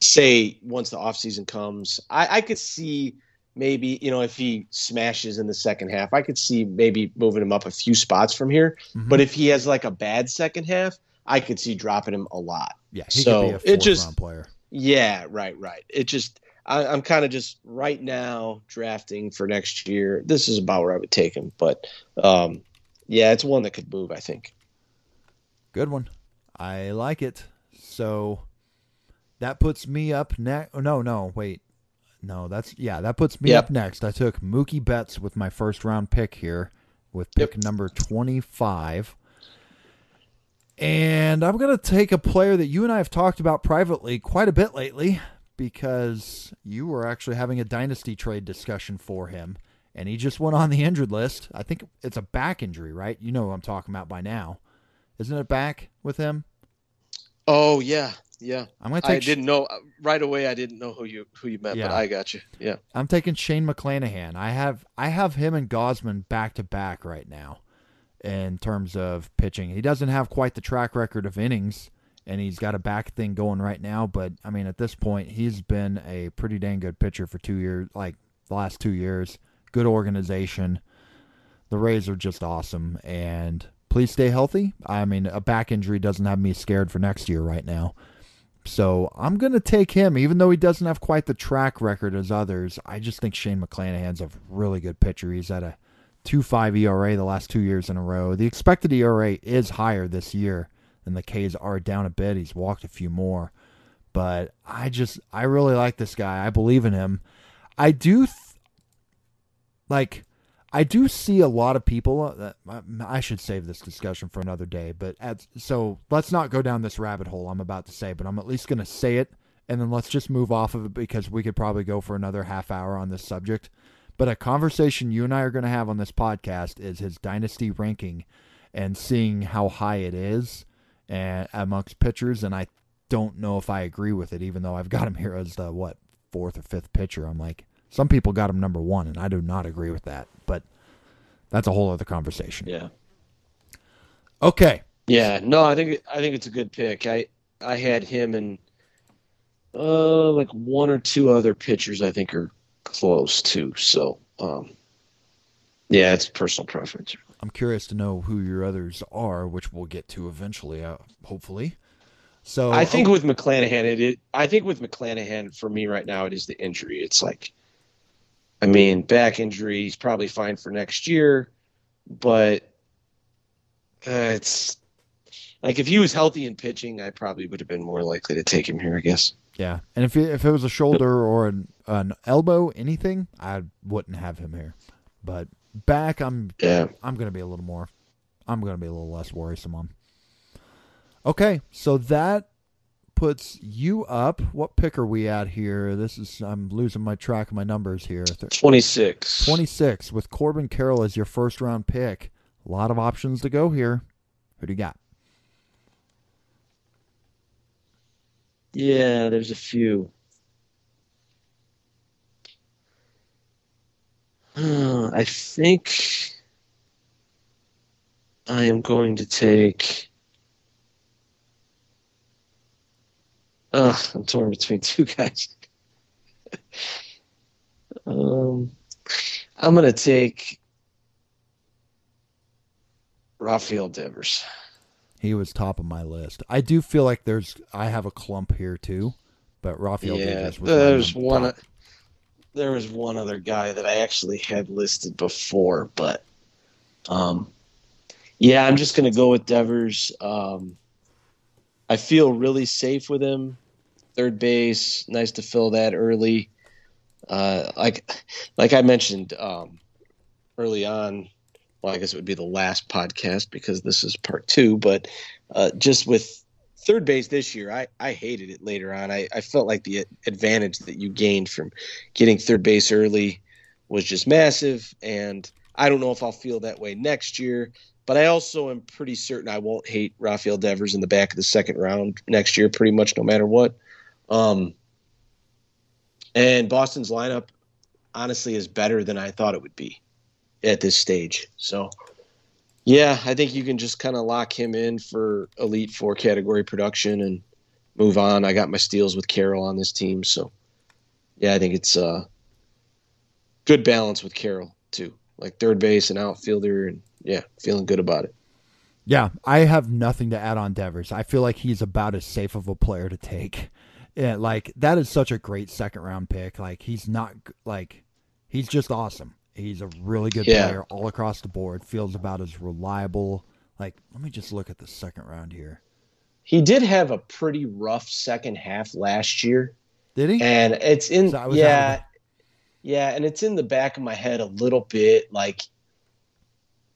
say once the offseason comes, I, I could see maybe, you know, if he smashes in the second half, I could see maybe moving him up a few spots from here. Mhm. But if he has like a bad second half, I could see dropping him a lot. yeah, he so could be a it just- round player. Yeah, right, right. It just I, I'm kind of just right now drafting for next year. This is about where I would take him, but um, yeah, it's one that could move. I think. Good one. I like it. So that puts me up next. Oh, no, no, wait. No, that's yeah, that puts me Yep. up next. I took Mookie Betts with my first round pick here with pick Yep. number 25. And I'm going to take a player that you and I have talked about privately quite a bit lately because you were actually having a dynasty trade discussion for him and he just went on the injured list. I think it's a back injury, right? You know who I'm talking about by now. Isn't it back with him? Oh yeah, yeah. I'm to take I didn't know right away. I didn't know who you who you meant, Yeah. but I got you. Yeah. I'm taking Shane McClanahan. I have I have him and Gausman back to back right now in terms of pitching. He doesn't have quite the track record of innings and he's got a back thing going right now, but I mean at this point he's been a pretty dang good pitcher for 2 years, like the last 2 years. Good organization. The Rays are just awesome and please stay healthy. I mean a back injury doesn't have me scared for next year right now. So I'm going to take him, even though he doesn't have quite the track record as others. I just think Shane McClanahan's a really good pitcher. He's at a 2.5 ERA the last two years in a row. The expected ERA is higher this year, and the K's are down a bit. He's walked a few more, but I just I really like this guy. I believe in him. I do like I do see a lot of people. Uh, that, uh, I should save this discussion for another day. But at, so let's not go down this rabbit hole I'm about to say. But I'm at least going to say it, and then let's just move off of it because we could probably go for another half hour on this subject. But a conversation you and I are going to have on this podcast is his dynasty ranking and seeing how high it is and amongst pitchers. And I don't know if I agree with it, even though I've got him here as the what fourth or fifth pitcher. I'm like, some people got him number one, and I do not agree with that. But that's a whole other conversation. Yeah. Okay. Yeah. No, I think I think it's a good pick. I I had him and uh like one or two other pitchers I think are close too. So um yeah, it's personal preference. I'm curious to know who your others are, which we'll get to eventually, uh, hopefully. So I think oh, with McClanahan, it, it I think with McClanahan for me right now, it is the injury. It's like I mean, back injury, he's probably fine for next year, but uh, it's like if he was healthy and pitching, I probably would have been more likely to take him here, I guess. Yeah, and if it, if it was a shoulder or an, an elbow, anything, I wouldn't have him here. But back, I'm yeah, I'm gonna be a little more, I'm gonna be a little less worrisome on. Okay, so that puts you up. What pick are we at here? This is I'm losing my track of my numbers here. 26. 26 with Corbin Carroll as your first round pick. A lot of options to go here. Who do you got? Yeah, there's a few. I think I am going to take Uh, I'm torn between two guys. um, I'm gonna take Rafael Devers. He was top of my list. I do feel like there's I have a clump here too, but Rafael yeah, Devers was there's one. Top. There was one other guy that I actually had listed before, but um, yeah, I'm just gonna go with Devers. Um, I feel really safe with him. Third base, nice to fill that early. Uh, like, like I mentioned um, early on. Well, I guess it would be the last podcast because this is part two. But uh, just with third base this year, I, I hated it later on. I, I felt like the advantage that you gained from getting third base early was just massive. And I don't know if I'll feel that way next year. But I also am pretty certain I won't hate Rafael Devers in the back of the second round next year, pretty much no matter what. Um, and Boston's lineup, honestly, is better than I thought it would be at this stage. So, yeah, I think you can just kind of lock him in for elite four category production and move on. I got my steals with Carroll on this team, so yeah, I think it's uh, good balance with Carroll too, like third base and outfielder, and yeah, feeling good about it. Yeah, I have nothing to add on Devers. I feel like he's about as safe of a player to take. Yeah, like that is such a great second round pick. Like he's not like he's just awesome. He's a really good yeah. player all across the board. Feels about as reliable. Like let me just look at the second round here. He did have a pretty rough second half last year. Did he? And it's in yeah. Yeah, and it's in the back of my head a little bit like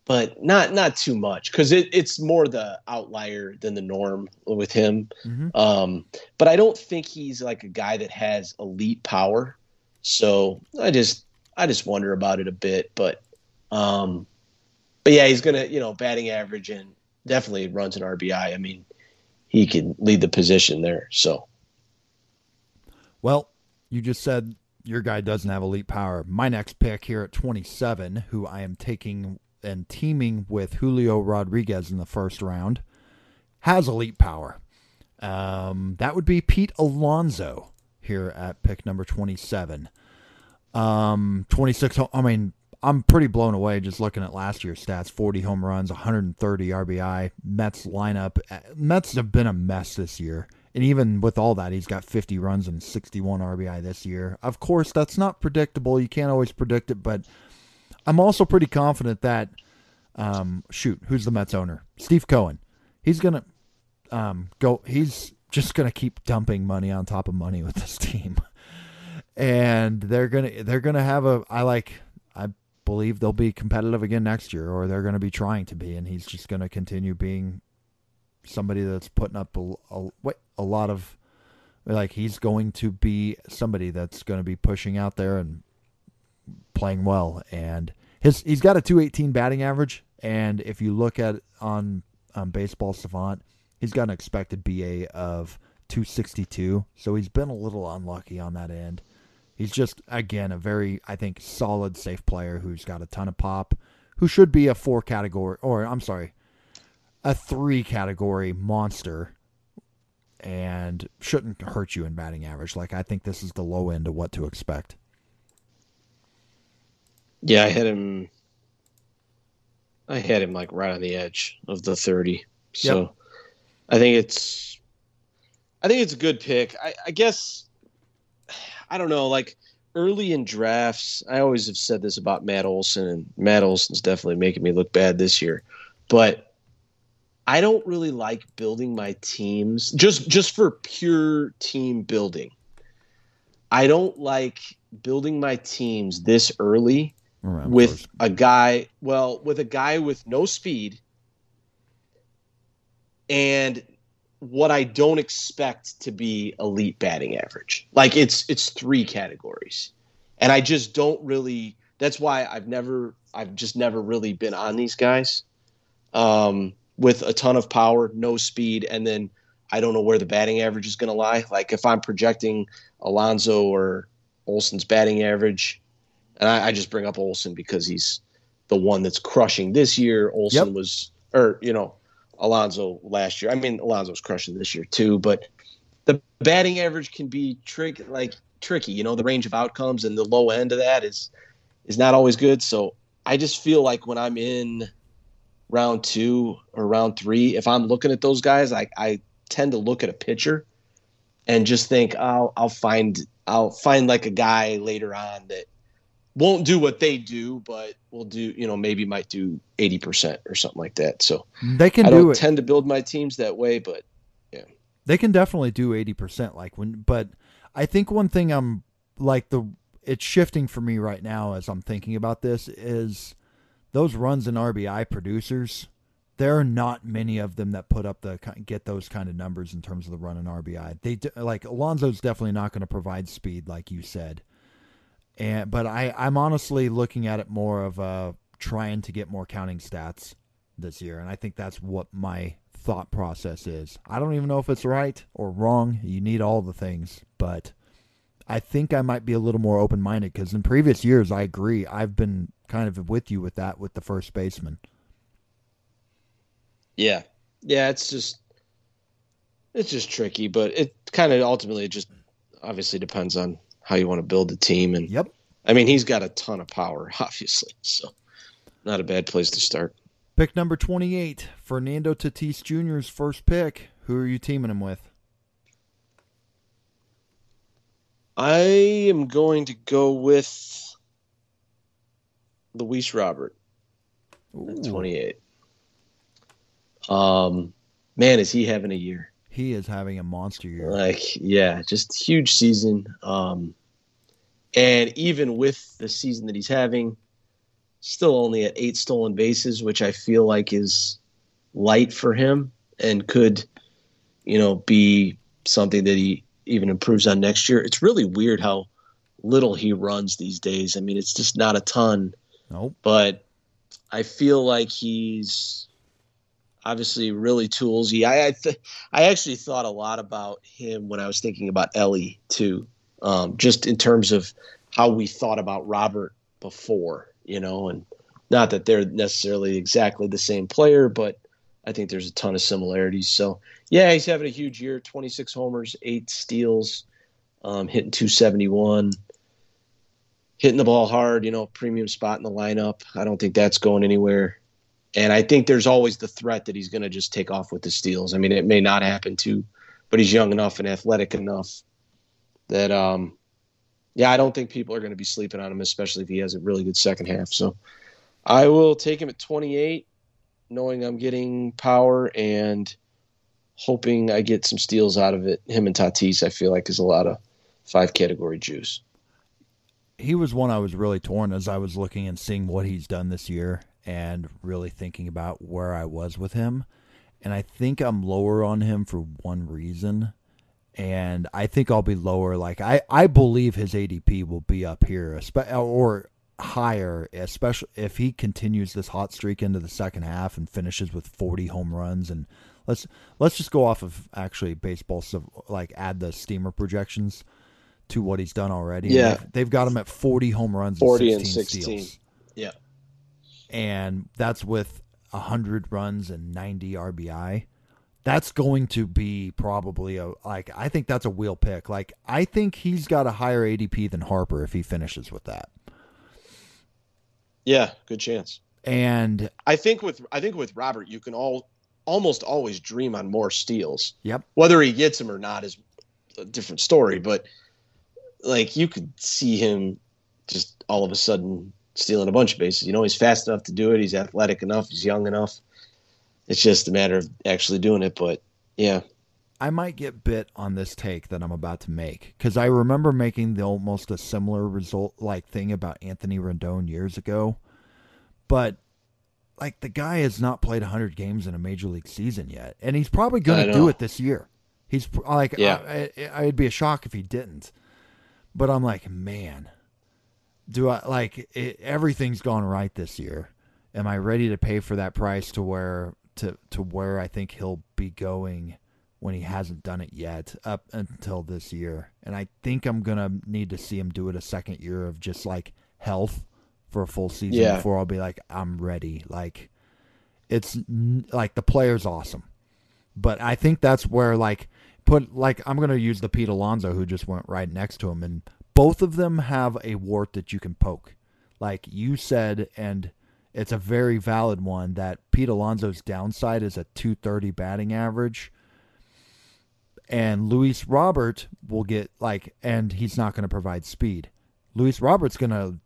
but not not too much because it, it's more the outlier than the norm with him. Mm-hmm. Um, but I don't think he's like a guy that has elite power. So I just I just wonder about it a bit. But um, but yeah, he's gonna you know batting average and definitely runs an RBI. I mean, he can lead the position there. So well, you just said your guy doesn't have elite power. My next pick here at 27, who I am taking and teaming with Julio Rodriguez in the first round has elite power. Um, that would be Pete Alonso here at pick number 27. Um, 26, I mean, I'm pretty blown away just looking at last year's stats 40 home runs, 130 RBI. Mets lineup. Uh, Mets have been a mess this year. And even with all that, he's got 50 runs and 61 RBI this year. Of course, that's not predictable. You can't always predict it, but I'm also pretty confident that, um, shoot, who's the Mets owner? Steve Cohen. He's to um, go, he's just to keep dumping money on top of money with this team. and they're to, they're to have a, I like, I believe they'll be competitive again next year, or they're to be trying to be, and he's just to continue being somebody that's putting up a, a, a lot of like he's going to be somebody that's going to be pushing out there and playing well and his he's got a 218 batting average and if you look at on um, baseball savant he's got an expected ba of 262 so he's been a little unlucky on that end he's just again a very i think solid safe player who's got a ton of pop who should be a four category or i'm sorry a three category monster and shouldn't hurt you in batting average. Like I think this is the low end of what to expect. Yeah, I had him. I had him like right on the edge of the thirty. So yep. I think it's. I think it's a good pick. I, I guess. I don't know. Like early in drafts, I always have said this about Matt Olson, and Matt Olson's definitely making me look bad this year. But I don't really like building my teams just just for pure team building. I don't like building my teams this early right, with a guy, well, with a guy with no speed and what I don't expect to be elite batting average. Like it's it's three categories. And I just don't really that's why I've never I've just never really been on these guys. Um with a ton of power, no speed, and then I don't know where the batting average is going to lie. Like if I'm projecting Alonso or Olson's batting average, and I, I, just bring up Olson because he's the one that's crushing this year. Olson yep. was, or you know, Alonso last year. I mean, Alonso's crushing this year too, but the batting average can be trick like tricky. You know, the range of outcomes and the low end of that is is not always good. So I just feel like when I'm in round two or round three, if I'm looking at those guys, I, I tend to look at a pitcher and just think I'll I'll find I'll find like a guy later on that won't do what they do, but will do you know maybe might do eighty percent or something like that. So they can I do it. Tend to build my teams that way, but yeah, they can definitely do eighty percent. Like when, but I think one thing I'm like the it's shifting for me right now as I'm thinking about this is those runs and RBI producers, there are not many of them that put up the get those kind of numbers in terms of the run and RBI. They like Alonso's definitely not going to provide speed like you said. And but I I'm honestly looking at it more of uh trying to get more counting stats this year and I think that's what my thought process is. I don't even know if it's right or wrong. You need all the things, but I think I might be a little more open minded because in previous years, I agree. I've been kind of with you with that with the first baseman. Yeah, yeah, it's just it's just tricky, but it kind of ultimately just obviously depends on how you want to build the team. And yep, I mean he's got a ton of power, obviously, so not a bad place to start. Pick number twenty-eight, Fernando Tatis Jr.'s first pick. Who are you teaming him with? I am going to go with Luis Robert. Ooh. 28. Um, man, is he having a year? He is having a monster year. Like, yeah, just huge season. Um, and even with the season that he's having, still only at eight stolen bases, which I feel like is light for him and could, you know, be something that he even improves on next year. It's really weird how little he runs these days. I mean, it's just not a ton. Nope. But I feel like he's obviously really toolsy. I I, th- I actually thought a lot about him when I was thinking about Elly too, um, just in terms of how we thought about Robert before, you know, and not that they're necessarily exactly the same player, but I think there's a ton of similarities. So yeah, he's having a huge year: 26 homers, eight steals, um, hitting 271, hitting the ball hard. You know, premium spot in the lineup. I don't think that's going anywhere. And I think there's always the threat that he's going to just take off with the steals. I mean, it may not happen too but he's young enough and athletic enough that um, yeah, I don't think people are going to be sleeping on him, especially if he has a really good second half. So I will take him at 28, knowing I'm getting power and hoping I get some steals out of it. Him and Tatis, I feel like, is a lot of five category juice. He was one I was really torn as I was looking and seeing what he's done this year and really thinking about where I was with him. And I think I'm lower on him for one reason and I think I'll be lower. Like I, I believe his ADP will be up here, or higher, especially if he continues this hot streak into the second half and finishes with 40 home runs. And let's let's just go off of actually baseball, so like add the steamer projections to what he's done already. Yeah, they've, they've, got him at 40 home runs, 40 and 16, and 16. Steals. And that's with 100 runs and 90 RBI that's going to be probably a like I think that's a wheel pick. Like I think he's got a higher ADP than Harper if he finishes with that. Yeah, good chance. And I think with I think with Robert, you can all almost always dream on more steals. Yep. Whether he gets them or not is a different story, but like you could see him just all of a sudden stealing a bunch of bases. You know, he's fast enough to do it. He's athletic enough. He's young enough. It's just a matter of actually doing it. But yeah. I might get bit on this take that I'm about to make because I remember making the almost a similar result like thing about Anthony Rendon years ago, but like the guy has not played 100 games in a major league season yet, and he's probably going to do it this year. He's like, yeah. I, would be a shock if he didn't, but I'm like, man, do I like it, everything's gone right this year? Am I ready to pay for that price to where to to where I think he'll be going when he hasn't done it yet up until this year. And I think I'm gonna need to see him do it a second year of just like health for a full season yeah. before I'll be like I'm ready. Like it's like the player's awesome, but I think that's where like put like I'm gonna use the Pete Alonso who just went right next to him, and both of them have a wart that you can poke. Like you said, and it's a very valid one that Pete Alonso's downside is a 230 batting average. And Luis Robert will get like, and he's not going to provide speed. Luis Robert's going to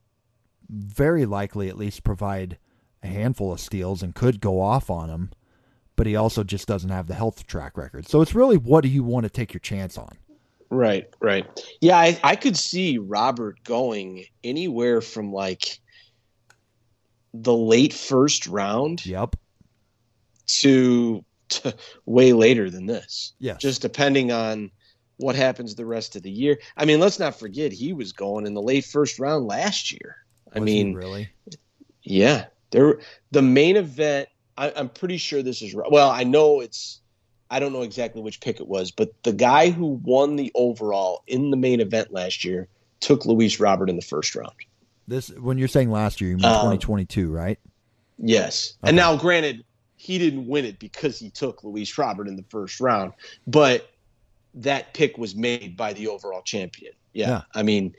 very likely at least provide a handful of steals and could go off on him, but he also just doesn't have the health track record. So it's really what do you want to take your chance on? Right, right. Yeah, I, I could see Robert going anywhere from like the late first round. Yep. To, to way later than this. Yeah. Just depending on what happens the rest of the year. I mean, let's not forget he was going in the late first round last year. I was mean, really? Yeah. There the main event I, I'm pretty sure this is. Well, I know it's I don't know exactly which pick it was, but the guy who won the overall in the main event last year took Luis Robert in the first round. This when you're saying last year, you mean um, 2022, right? Yes. Okay. And now, granted, he didn't win it because he took Luis Robert in the first round, but that pick was made by the overall champion. Yeah. yeah. I mean,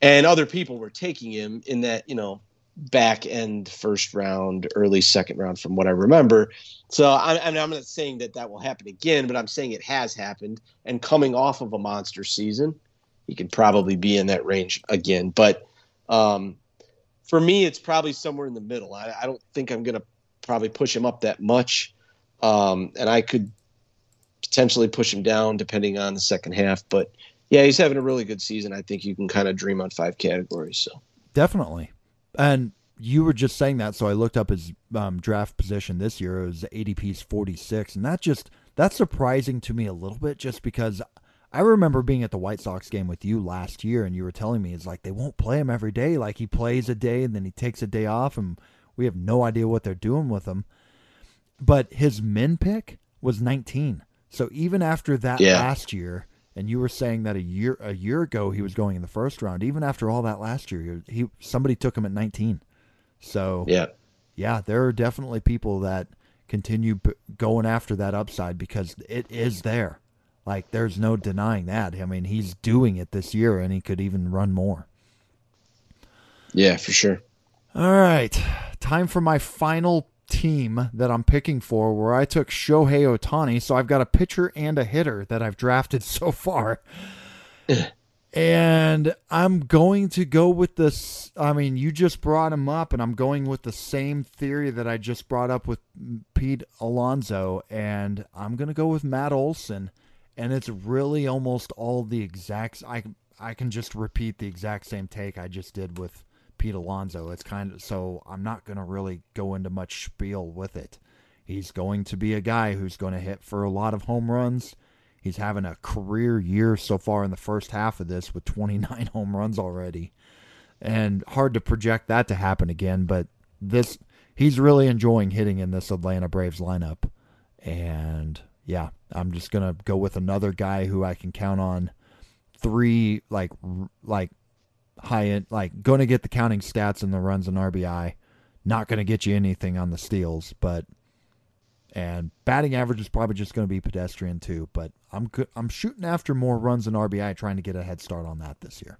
and other people were taking him in that, you know, back end first round, early second round, from what I remember. So I, I mean, I'm not saying that that will happen again, but I'm saying it has happened. And coming off of a monster season, he could probably be in that range again. But um, for me, it's probably somewhere in the middle. I, I don't think I'm going to probably push him up that much. Um, and I could potentially push him down depending on the second half. But yeah, he's having a really good season. I think you can kind of dream on five categories. So definitely. And you were just saying that, so I looked up his um, draft position this year. It was ADP's 46, and that just that's surprising to me a little bit, just because I remember being at the White Sox game with you last year, and you were telling me it's like they won't play him every day. Like he plays a day and then he takes a day off, and we have no idea what they're doing with him. But his min pick was 19. So even after that yeah. last year, and you were saying that a year a year ago he was going in the first round. Even after all that last year, he somebody took him at 19. So yeah, yeah, there are definitely people that continue going after that upside because it is there. Like there's no denying that. I mean, he's doing it this year and he could even run more. Yeah, for sure. All right. Time for my final team that I'm picking for where I took Shohei Ohtani, so I've got a pitcher and a hitter that I've drafted so far. and I'm going to go with this. I mean, you just brought him up, and I'm going with the same theory that I just brought up with Pete Alonso, and I'm going to go with Matt Olson. And it's really almost all the exact. I I can just repeat the exact same take I just did with Pete Alonso. It's kind of so I'm not going to really go into much spiel with it. He's going to be a guy who's going to hit for a lot of home runs He's having a career year so far in the first half of this with 29 home runs already. And hard to project that to happen again, but this he's really enjoying hitting in this Atlanta Braves lineup. And yeah, I'm just going to go with another guy who I can count on three like like high end like going to get the counting stats and the runs and RBI. Not going to get you anything on the steals, but and batting average is probably just going to be pedestrian too. But I'm I'm shooting after more runs and RBI, trying to get a head start on that this year.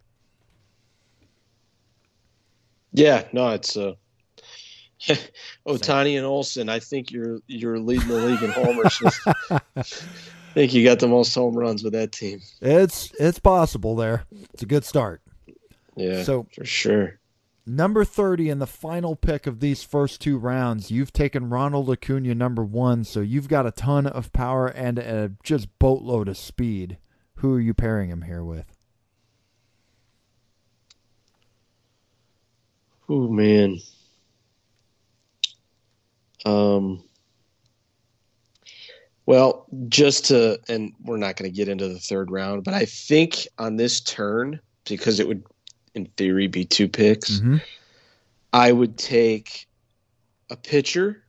Yeah, no, it's uh, Ohtani and Olson. I think you're you're leading the league in homers. I think you got the most home runs with that team. It's it's possible there. It's a good start. Yeah, so for sure. Number 30 in the final pick of these first two rounds, you've taken Ronald Acuna number one, so you've got a ton of power and a just boatload of speed. Who are you pairing him here with? Oh man. Um well, just to and we're not going to get into the third round, but I think on this turn because it would in theory be two picks. Mm-hmm. I would take a pitcher,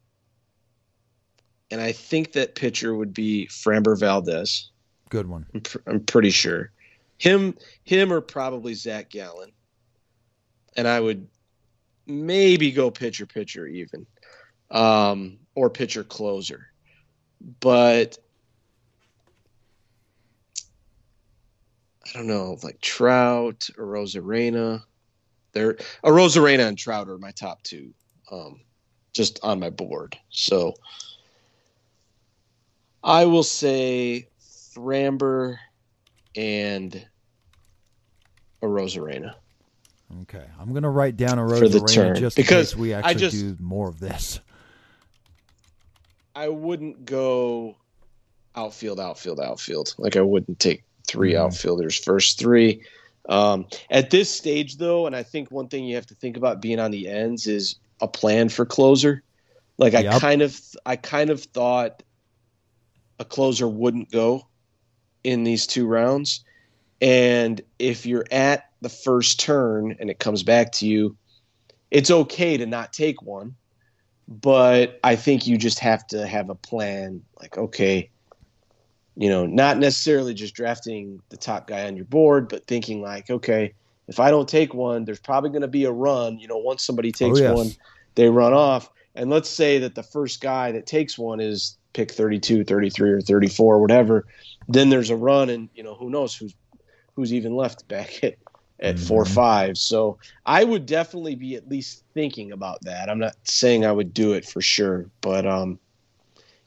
and I think that pitcher would be Framber Valdez. Good one. I'm, pr- I'm pretty sure him, him, or probably Zach Gallen. And I would maybe go pitcher, pitcher even, um, or pitcher closer. But I don't know, like Trout or Arozarena. They're Arozarena and Trout are my top two, um, just on my board. So I will say Framber and Arozarena. Okay, I'm gonna write down a turn just because we actually just, do more of this. I wouldn't go outfield, outfield, outfield. Like I wouldn't take three mm-hmm. outfielders, first three. Um, at this stage, though, and I think one thing you have to think about being on the ends is a plan for closer. Like yep. I kind of, I kind of thought a closer wouldn't go in these two rounds, and if you're at the first turn and it comes back to you, it's okay to not take one, but I think you just have to have a plan. Like, okay, you know, not necessarily just drafting the top guy on your board, but thinking like, okay, if I don't take one, there's probably going to be a run. You know, once somebody oh, takes oh, yes. one, they run off. And let's say that the first guy that takes one is pick 32, 33, or 34, whatever. Then there's a run, and you know who knows who's who's even left back at at mm-hmm. four five. So I would definitely be at least thinking about that. I'm not saying I would do it for sure, but um,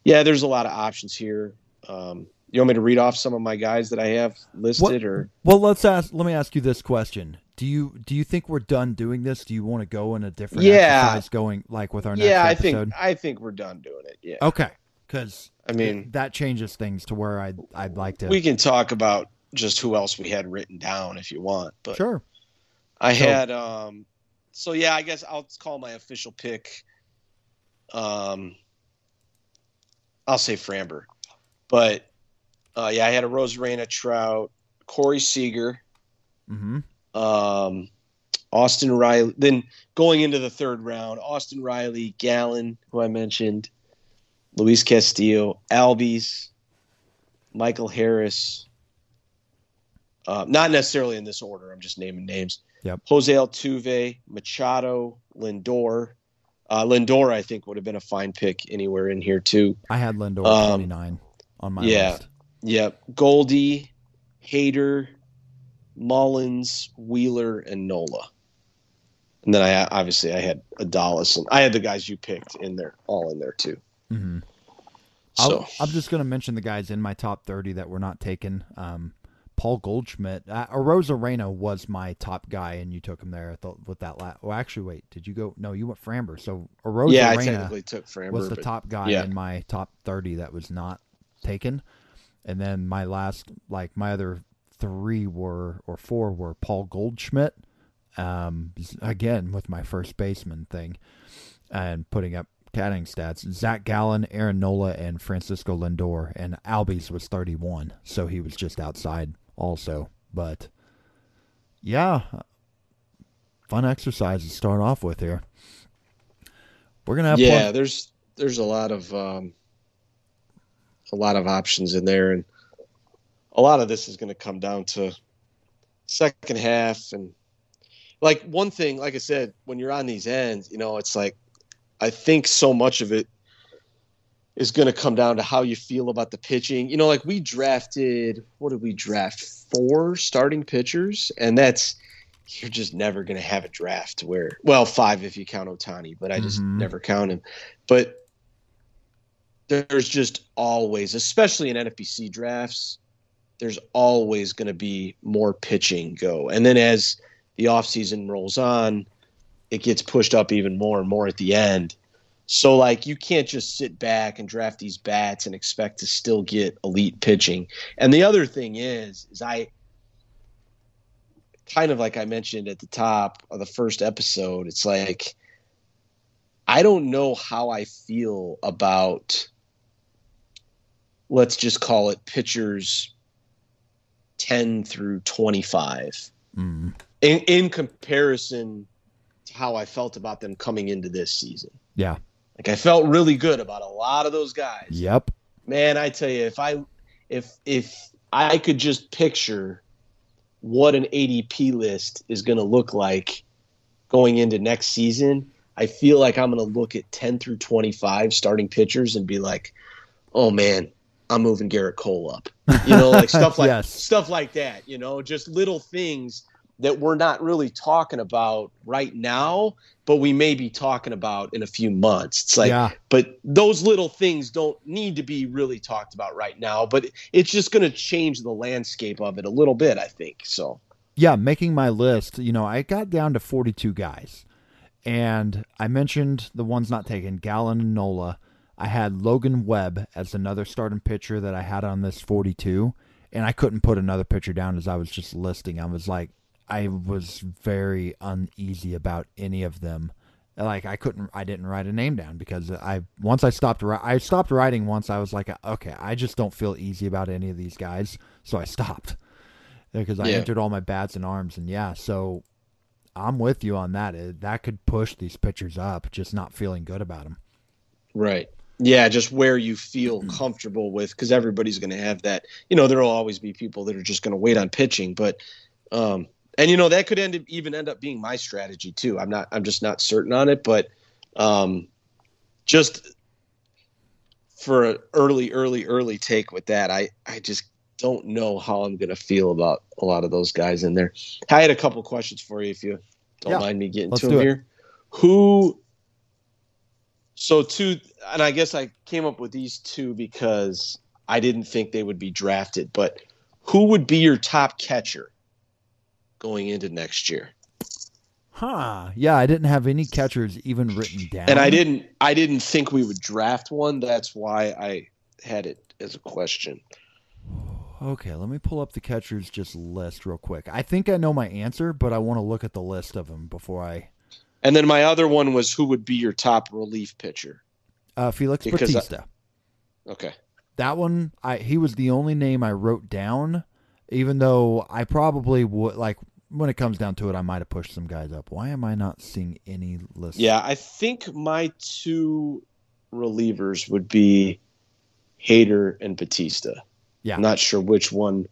yeah, there's a lot of options here. Um, you want me to read off some of my guys that I have listed, what, or well, let's ask. Let me ask you this question: Do you do you think we're done doing this? Do you want to go in a different yeah. exercise, going like with our next yeah? I think I think we're done doing it. Yeah. Okay, because I mean that changes things to where I'd I'd like to. We can talk about just who else we had written down if you want, but sure. I so, had um, so yeah, I guess I'll call my official pick. Um, I'll say Framber, but uh, yeah, I had Arozarena, Trout, Corey Seager, mm-hmm. um, Austin Riley. Then going into the third round, Austin Riley, Gallen, who I mentioned, Luis Castillo, Albies, Michael Harris. Uh, not necessarily in this order. I'm just naming names. Yep. Jose Altuve, Machado, Lindor. Uh, Lindor, I think, would have been a fine pick anywhere in here too. I had Lindor um, 29 on my yeah. list. Yep. Goldie, Hader, Mullins, Wheeler, and Nola. and then I obviously I had Adolis and I had the guys you picked in there, all in there too. Mm-hmm. So I'm just going to mention the guys in my top 30 that were not taken. Um, Paul Goldschmidt, uh, Arozarena was my top guy, and you took him there the, with that. last. well, actually, wait, did you go? No, you went Framber. So Arozarena yeah, I technically took Framber, was the top guy yeah. in my top 30 that was not taken. And then my last, like my other three were, or four were Paul Goldschmidt, um, again with my first baseman thing, and putting up catting stats. Zach Gallen, Aaron Nola, and Francisco Lindor, and Albies was 31, so he was just outside also. But yeah, fun exercise to start off with here. We're gonna have yeah, there's there's a lot of um, a lot of options in there, and a lot of this is going to come down to second half and like one thing. Like I said, when you're on these ends, you know, it's like I think so much of it is going to come down to how you feel about the pitching. You know, like we drafted, what did we draft? Four starting pitchers, and that's you're just never going to have a draft where, well, five if you count Ohtani, but I just Mhm. never count him. But there's just always, especially in NFBC drafts, there's always going to be more pitching go. And then as the offseason rolls on, it gets pushed up even more and more at the end. So like you can't just sit back and draft these bats and expect to still get elite pitching. And the other thing is is I kind of like I mentioned at the top of the first episode, it's like I don't know how I feel about let's just call it pitchers 10 through 25 Mm, in, in comparison to how I felt about them coming into this season. yeah. Like I felt really good about a lot of those guys. Yep. Man, I tell you, if I if if I could just picture what an ADP list is going to look like going into next season, I feel like I'm going to look at 10 through 25 starting pitchers and be like, "Oh man, I'm moving Gerrit Cole up." You know, like stuff like Yes. stuff like that, you know, just little things that we're not really talking about right now, but we may be talking about in a few months. It's like yeah. but those little things don't need to be really talked about right now but it's just going to change the landscape of it a little bit i think so yeah, making my list, you know, I got down to 42 guys. And I mentioned the ones not taken, Gallen and Nola. I had Logan Webb as another starting pitcher that I had on this 42. And I couldn't put another pitcher down as I was just listing. I was like, I was very uneasy about any of them. Like I couldn't, I didn't write a name down because I once I stopped, I stopped writing once. I was like, okay, I just don't feel easy about any of these guys, so I stopped because I Yeah. entered all my bats and arms, and yeah, so I'm with you on that. It, that could push these pitchers up, just not feeling good about them. right yeah just where you feel comfortable with because everybody's going to have that you know there will always be people that are just going to wait on pitching but um and you know that could end up, even end up being my strategy too. I'm not i'm just not certain on it but um just for an early early early take with that i i just don't know how i'm going to feel about a lot of those guys in there. I had a couple questions for you if you don't Yeah, mind me getting let's to them it. here. Who so two and i guess i came up with these two because i didn't think they would be drafted but who would be your top catcher going into next year Huh? Yeah, I didn't have any catchers even written down, and i didn't i didn't think we would draft one that's why i had it as a question Okay, let me pull up the catchers just list real quick. I think I know my answer, but I want to look at the list of them before I. and then my other one was who would be your top relief pitcher Uh, Felix Because I- Bautista. okay that one, I he was the only name I wrote down, even though I probably would like when it comes down to it, I might have pushed some guys up. Why am I not seeing any list? yeah i think my two relievers would be Hader and Bautista Yeah. I'm not sure which one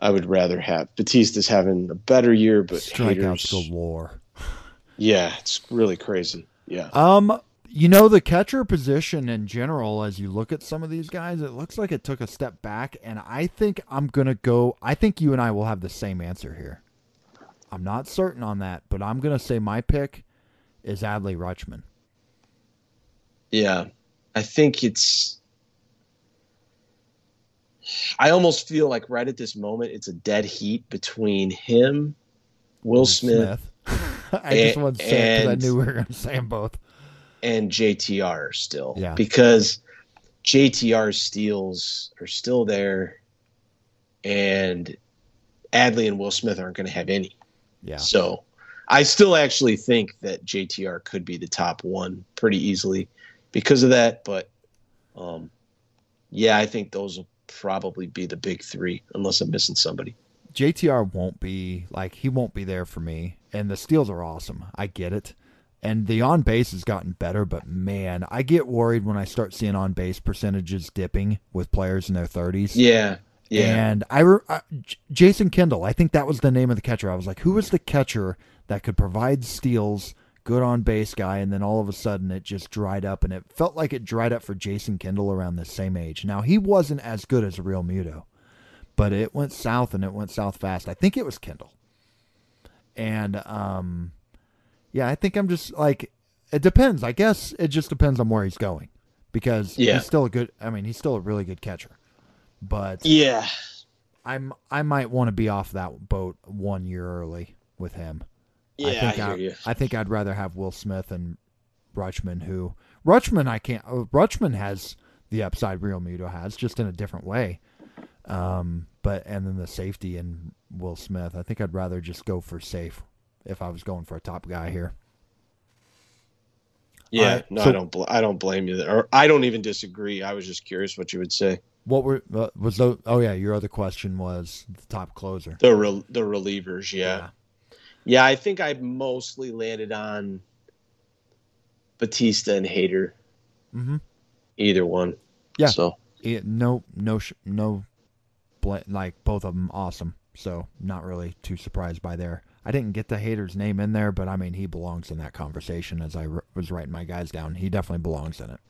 I would rather have. Bautista's having a better year, but strikeouts Hader's, galore. Yeah, it's really crazy. Yeah, Um, you know the catcher position in general, as you look at some of these guys, it looks like it took a step back, and I think I'm gonna go. I think you and I will have the same answer here. I'm not certain on that, but I'm gonna say my pick is Adley Rutschman. Yeah, I think it's. I almost feel like right at this moment, it's a dead heat between him, Will Smith, I just And- wanted to say because I knew we were gonna say them both. and JTR still. Yeah. Because JTR steals are still there, and Adley and Will Smith aren't going to have any. Yeah. So I still actually think that JTR could be the top one pretty easily because of that. But um, yeah, I think those will probably be the big three, unless I'm missing somebody. JTR won't be like he won't be there for me. And the steals are awesome. I get it. And the on base has gotten better, but man, I get worried when I start seeing on base percentages dipping with players in their 30s. Yeah. Yeah. And I, re- I Jason Kendall, I think that was the name of the catcher. I was like, who was the catcher that could provide steals, good on base guy, and then all of a sudden it just dried up, and it felt like it dried up for Jason Kendall around the same age. Now he wasn't as good as Realmuto, but it went south and it went south fast. I think it was Kendall, and um, yeah, I think I'm just like it depends. I guess it just depends on where he's going because Yeah. he's still a good. I mean, he's still a really good catcher, but yeah. I'm I might want to be off that boat one year early with him. Yeah. I think I hear I, you. I think I'd rather have Will Smith and Rutschman, who Rutschman I can't. Rutschman has the upside Realmuto has, just in a different way. Um, but and then the safety and Will Smith. I think I'd rather just go for safe if I was going for a top guy here. Yeah, Alright, no, so- I don't. Bl- I don't blame you there. Or I don't even disagree. I was just curious what you would say. What were uh, was the? Oh yeah, your other question was the top closer. The rel- the relievers, yeah. yeah, I think I mostly landed on Bautista and Hader. Mm-hmm. Either one. Yeah. So it, no no no like both of them awesome so not really too surprised by there i didn't get the Hader's name in there but i mean he belongs in that conversation as i r- was writing my guys down he definitely belongs in it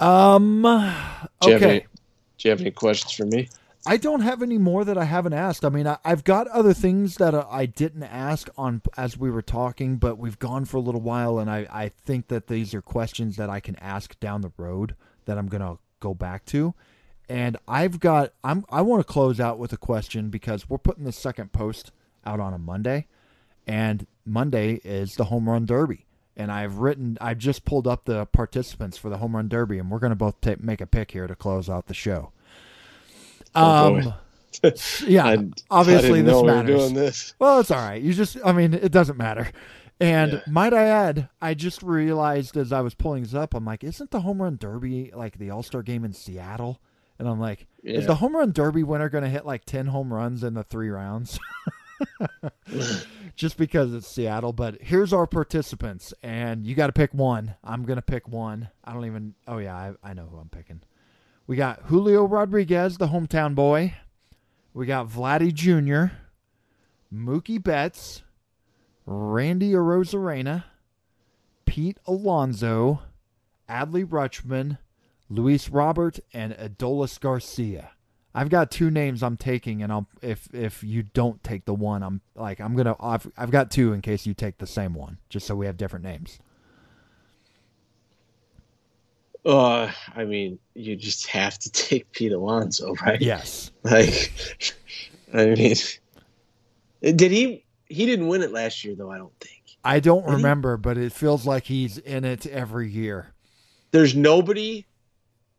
um Do you have okay any- do you have any questions for me? I don't have any more that I haven't asked. I mean, I, I've got other things that uh, I didn't ask on as we were talking, but we've gone for a little while, and I, I think that these are questions that I can ask down the road that I'm gonna go back to. And I've got I'm I want to close out with a question because we're putting the second post out on a Monday, and Monday is the home run derby. And I've written, I've just pulled up the participants for the home run derby, and we're going to both ta make a pick here to close out the show. Oh, Um, boy. yeah, I- obviously I this we matters. doing this. Well, it's all right. You just, I mean, it doesn't matter. And Yeah. might I add, I just realized as I was pulling this up, I'm like, isn't the home run derby like the All Star game in Seattle? And I'm like, is the home run derby winner going to hit like 10 home runs in the three rounds? just because it's Seattle. But here's our participants, and you got to pick one. I'm going to pick one. I don't even, oh, yeah, I, I know who I'm picking. We got Julio Rodriguez, the hometown boy. We got Vladdy Jr., Mookie Betts, Randy Arozarena, Pete Alonso, Adley Rutschman, Luis Robert, and Adolis Garcia. I've got two names I'm taking, and I'll if if you don't take the one, I'm like I'm gonna I've I've got two in case you take the same one, just so we have different names. Uh, I mean, you just have to take Pete Alonso, right? Yes. Like, I mean, did he? He didn't win it last year, though. I don't think. I don't Did he? remember, but it feels like he's in it every year. There's nobody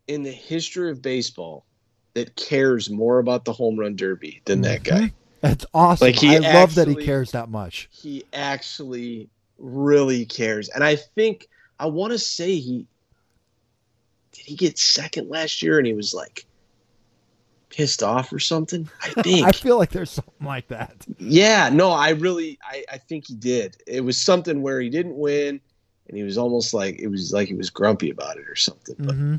in the history of baseball that cares more about the home run derby than that guy. That's awesome. Like, he I love that he cares that much. He actually really cares, and I think I want to say he did. He get second last year, and he was like pissed off or something. I think. I feel like there's something like that. Yeah, no, I really, I, I think he did. It was something where he didn't win, and he was almost like it was like he was grumpy about it or something. But hmm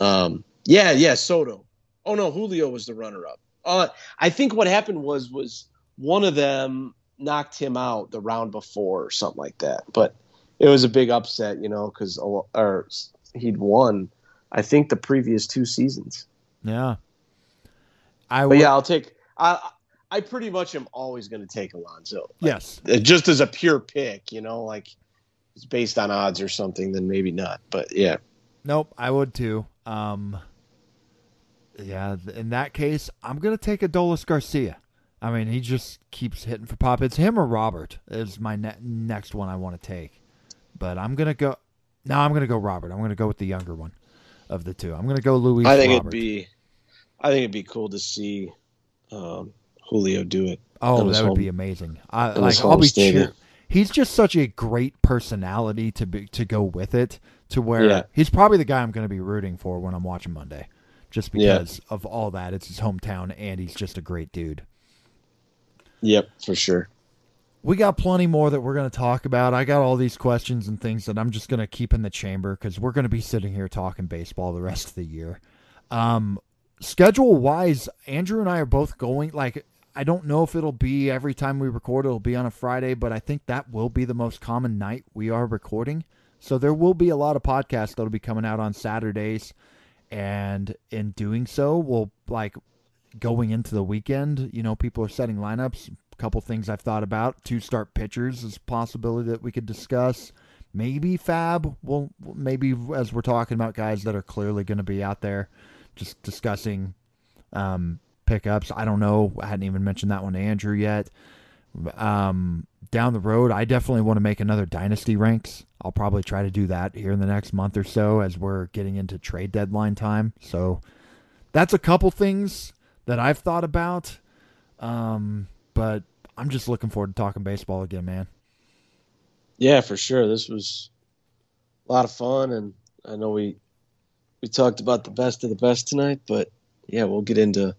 um, yeah, yeah, Soto. Oh no, Julio was the runner-up. Uh, I think what happened was was one of them knocked him out the round before or something like that. But it was a big upset, you know, because or he'd won. I think the previous two seasons. Yeah. I But yeah, I'll take. I I pretty much am always going to take Alonso. Yes. Uh, Just as a pure pick, you know, like it's based on odds or something, then maybe not. But yeah. Nope, I would too. Um, yeah, in that case, I'm gonna take Adolis Garcia. I mean, he just keeps hitting for pop. It's him or Robert is my ne- next one I want to take, but I'm gonna go. No, I'm gonna go Robert. I'm gonna go with the younger one of the two. I'm gonna go Luis. I think Robert. it'd be I think it'd be cool to see um, Julio do it. Oh, that would home- be amazing. I like. I'll be stadium. cheer. He's just such a great personality to be to go with it. To where Yeah. he's probably the guy I'm going to be rooting for when I'm watching Monday, just Yeah. because of all that. It's his hometown, and he's just a great dude. Yep, for sure. We got plenty more that we're going to talk about. I got all these questions and things that I'm just going to keep in the chamber because we're going to be sitting here talking baseball the rest of the year. Um, schedule wise, Andrew and I are both going. Like, I don't know if it'll be every time we record, it'll be on a Friday, but I think that will be the most common night we are recording. So there will be a lot of podcasts that'll be coming out on Saturdays. And in doing so, we'll like going into the weekend, you know, people are setting lineups. A couple things I've thought about. Two start pitchers is a possibility that we could discuss. Maybe Fab. Well, maybe as we're talking about guys that are clearly going to be out there, just discussing um, pickups. I don't know. I hadn't even mentioned that one to Andrew yet. Um, down the road, I definitely want to make another dynasty ranks. I'll probably try to do that here in the next month or so as we're getting into trade deadline time. So that's a couple things that I've thought about. Um, but I'm just looking forward to talking baseball again, man. Yeah, for sure. This was a lot of fun, and I know we we talked about the best of the best tonight. But yeah, we'll get into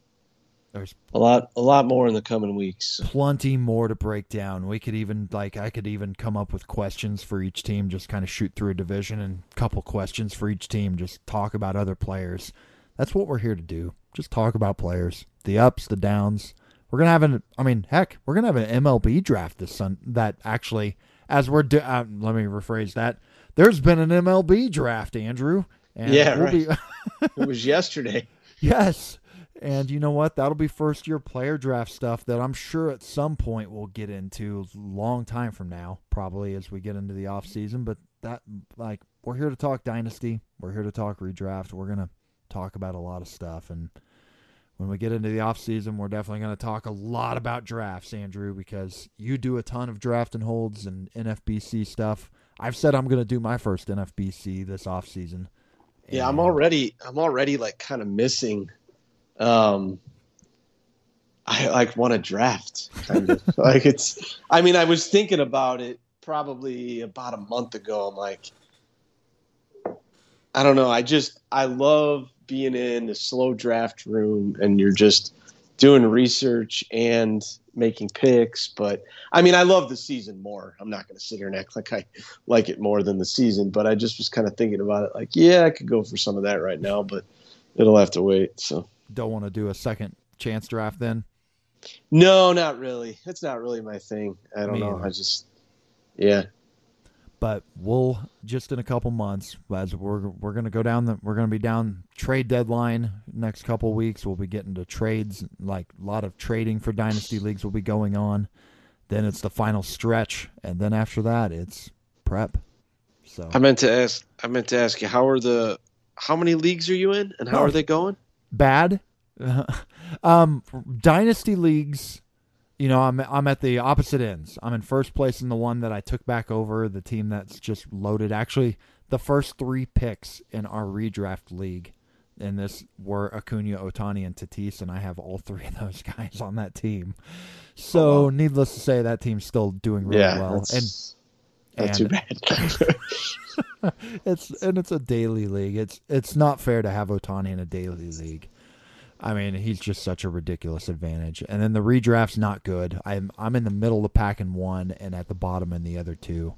There's a lot a lot more in the coming weeks. plenty more to break down. We could even like I could even come up with questions for each team, just kind of shoot through a division and a couple questions for each team, just talk about other players. That's what we're here to do. Just talk about players, the ups, the downs. We're gonna have an I mean, heck, we're gonna have an MLB draft this sun that actually as we're do, uh, let me rephrase that. There's been an MLB draft, Andrew. And Yeah, we'll be It was yesterday. Yes. And you know what? That'll be first year player draft stuff that I'm sure at some point we'll get into a long time from now, probably as we get into the off season. But that like we're here to talk dynasty. We're here to talk redraft. We're gonna talk about a lot of stuff and when we get into the off season, we're definitely going to talk a lot about drafts, Andrew, because you do a ton of draft and holds and NFBC stuff. I've said I'm going to do my first NFBC this off season. Yeah, I'm already I'm already like kind of missing. Um, I like want to draft. Kind of. like it's. I mean, I was thinking about it probably about a month ago. I'm like, I don't know. I just I love being in the slow draft room and you're just doing research and making picks. But I mean, I love the season more. I'm not going to sit here and act like I like it more than the season. But I just was kind of thinking about it. Like, yeah, I could go for some of that right now, but it'll have to wait. So don't want to do a second chance draft then. no, not really. It's not really my thing. I don't Me know. either. I just yeah. But we'll just in a couple months as we're we're gonna go down the we're gonna be down trade deadline next couple weeks. We'll be getting to trades like a lot of trading for dynasty leagues will be going on. Then it's the final stretch, and then after that it's prep. So I meant to ask. I meant to ask you how are the how many leagues are you in and how Oh. are they going? Bad. um, dynasty leagues, you know, I'm I'm at the opposite ends. I'm in first place in the one that I took back over, the team that's just loaded. Actually, the first three picks in our redraft league in this were Acuna, Ohtani, and Tatis, and I have all three of those guys on that team. So, Oh, wow. needless to say, that team's still doing really yeah, well. And that's not and- too bad. it's and it's a daily league. It's it's not fair to have Ohtani in a daily league. I mean, he's just such a ridiculous advantage. And then the redraft's not good. I'm I'm in the middle of the pack in one and at the bottom in the other two.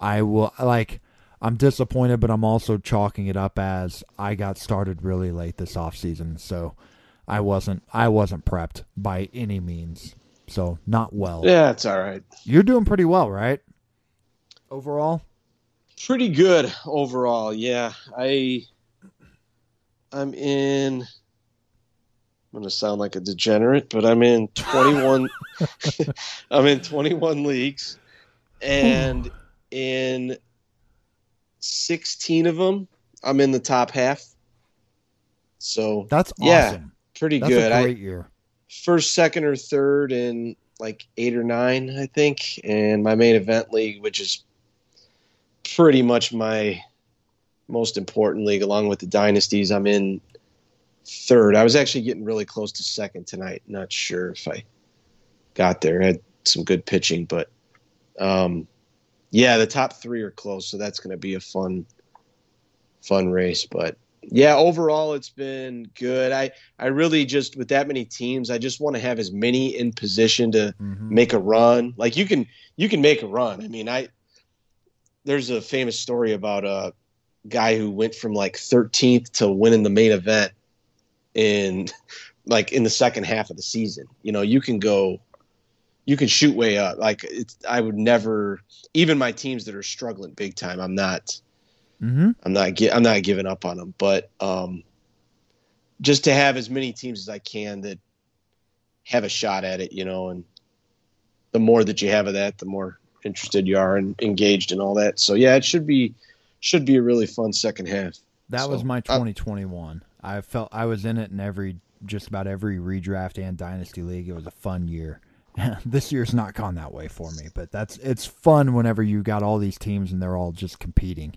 I will like I'm disappointed, but I'm also chalking it up as I got started really late this off season, so I wasn't I wasn't prepped by any means. So not well. yeah, it's all right. You're doing pretty well, right? Overall? Pretty good overall. Yeah, I I'm in I'm gonna sound like a degenerate, but I'm in 21. I'm in 21 leagues, and in 16 of them, I'm in the top half. So That's Yeah, pretty That's good. a I great year. first, second, or third in like eight or nine, I think, and my main event league, which is pretty much my most important league, along with the dynasties. I'm in third. I was actually getting really close to second tonight. Not sure if I got there. I had some good pitching, but um, yeah, the top three are close, so that's going to be a fun, fun race. But yeah, overall, it's been good. I I really just with that many teams, I just want to have as many in position to Mhm. make a run. Like you can you can make a run. I mean, I there's a famous story about a guy who went from like 13th to winning the main event in like in the second half of the season. You know, you can go you can shoot way up. Like it's I would never even my teams that are struggling big time, I'm not Mhm. I'm not I'm not giving up on them, but um, just to have as many teams as I can that have a shot at it, you know, and the more that you have of that, the more interested you are and engaged and all that. So yeah, it should be should be a really fun second half. That So, was my uh, 2021. I felt I was in it in every just about every redraft and dynasty league. It was a fun year. this year's not gone that way for me, but that's it's fun whenever you got all these teams and they're all just competing.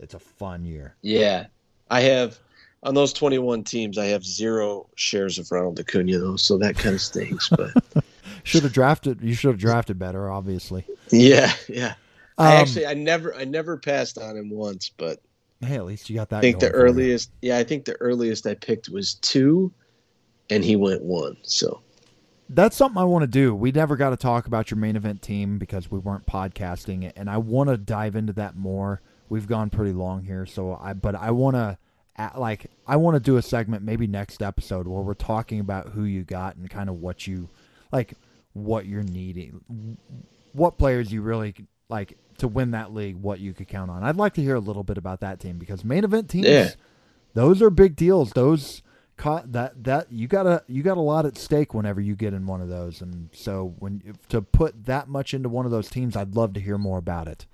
It's a fun year. Yeah, I have on those 21 teams, I have zero shares of Ronald Acuna though, so that kind of stinks. But Should have drafted. You should have drafted better, obviously. yeah, yeah. I Um, actually I never I never passed on him once, but hey, at least you got that. I think the for you. earliest, yeah, I think the earliest I picked was two, and he went one. So That's something I want to do. We never got to talk about your main event team because we weren't podcasting it, and I want to dive into that more. We've gone pretty long here, so I but I want to like I want to do a segment maybe next episode where we're talking about who you got and kind of what you like what you're needing, what players you really like to win that league, what you could count on. I'd like to hear a little bit about that team because main event teams, Yeah. those are big deals. Those co- that that you got a you got a lot at stake whenever you get in one of those, and so when to put that much into one of those teams, I'd love to hear more about it.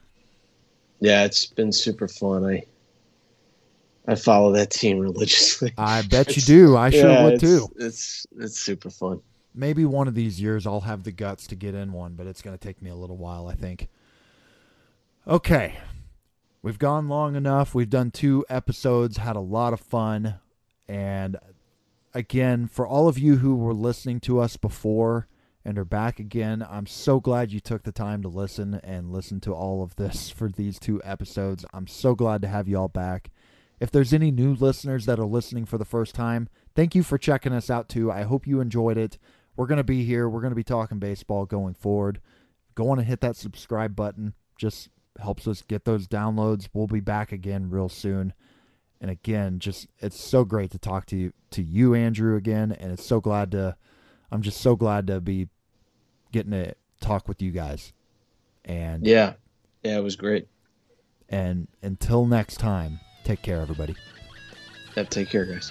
yeah, it's been super fun. I I follow that team religiously. I bet you do. I sure Yeah, would it's, too. It's it's super fun. Maybe one of these years I'll have the guts to get in one, but it's going to take me a little while, I think. Okay. We've gone long enough. We've done two episodes, had a lot of fun. And again, for all of you who were listening to us before and are back again, I'm so glad you took the time to listen and listen to all of this for these two episodes. I'm so glad to have you all back. If there's any new listeners that are listening for the first time, thank you for checking us out too. I hope you enjoyed it. We're going to be here. We're going to be talking baseball going forward. Go on and hit that subscribe button. Just helps us get those downloads. We'll be back again real soon. And again, just it's so great to talk to you to you Andrew again and it's so glad to I'm just so glad to be getting to talk with you guys. And Yeah, yeah, it was great. and until next time, take care everybody. Yeah, take care, guys.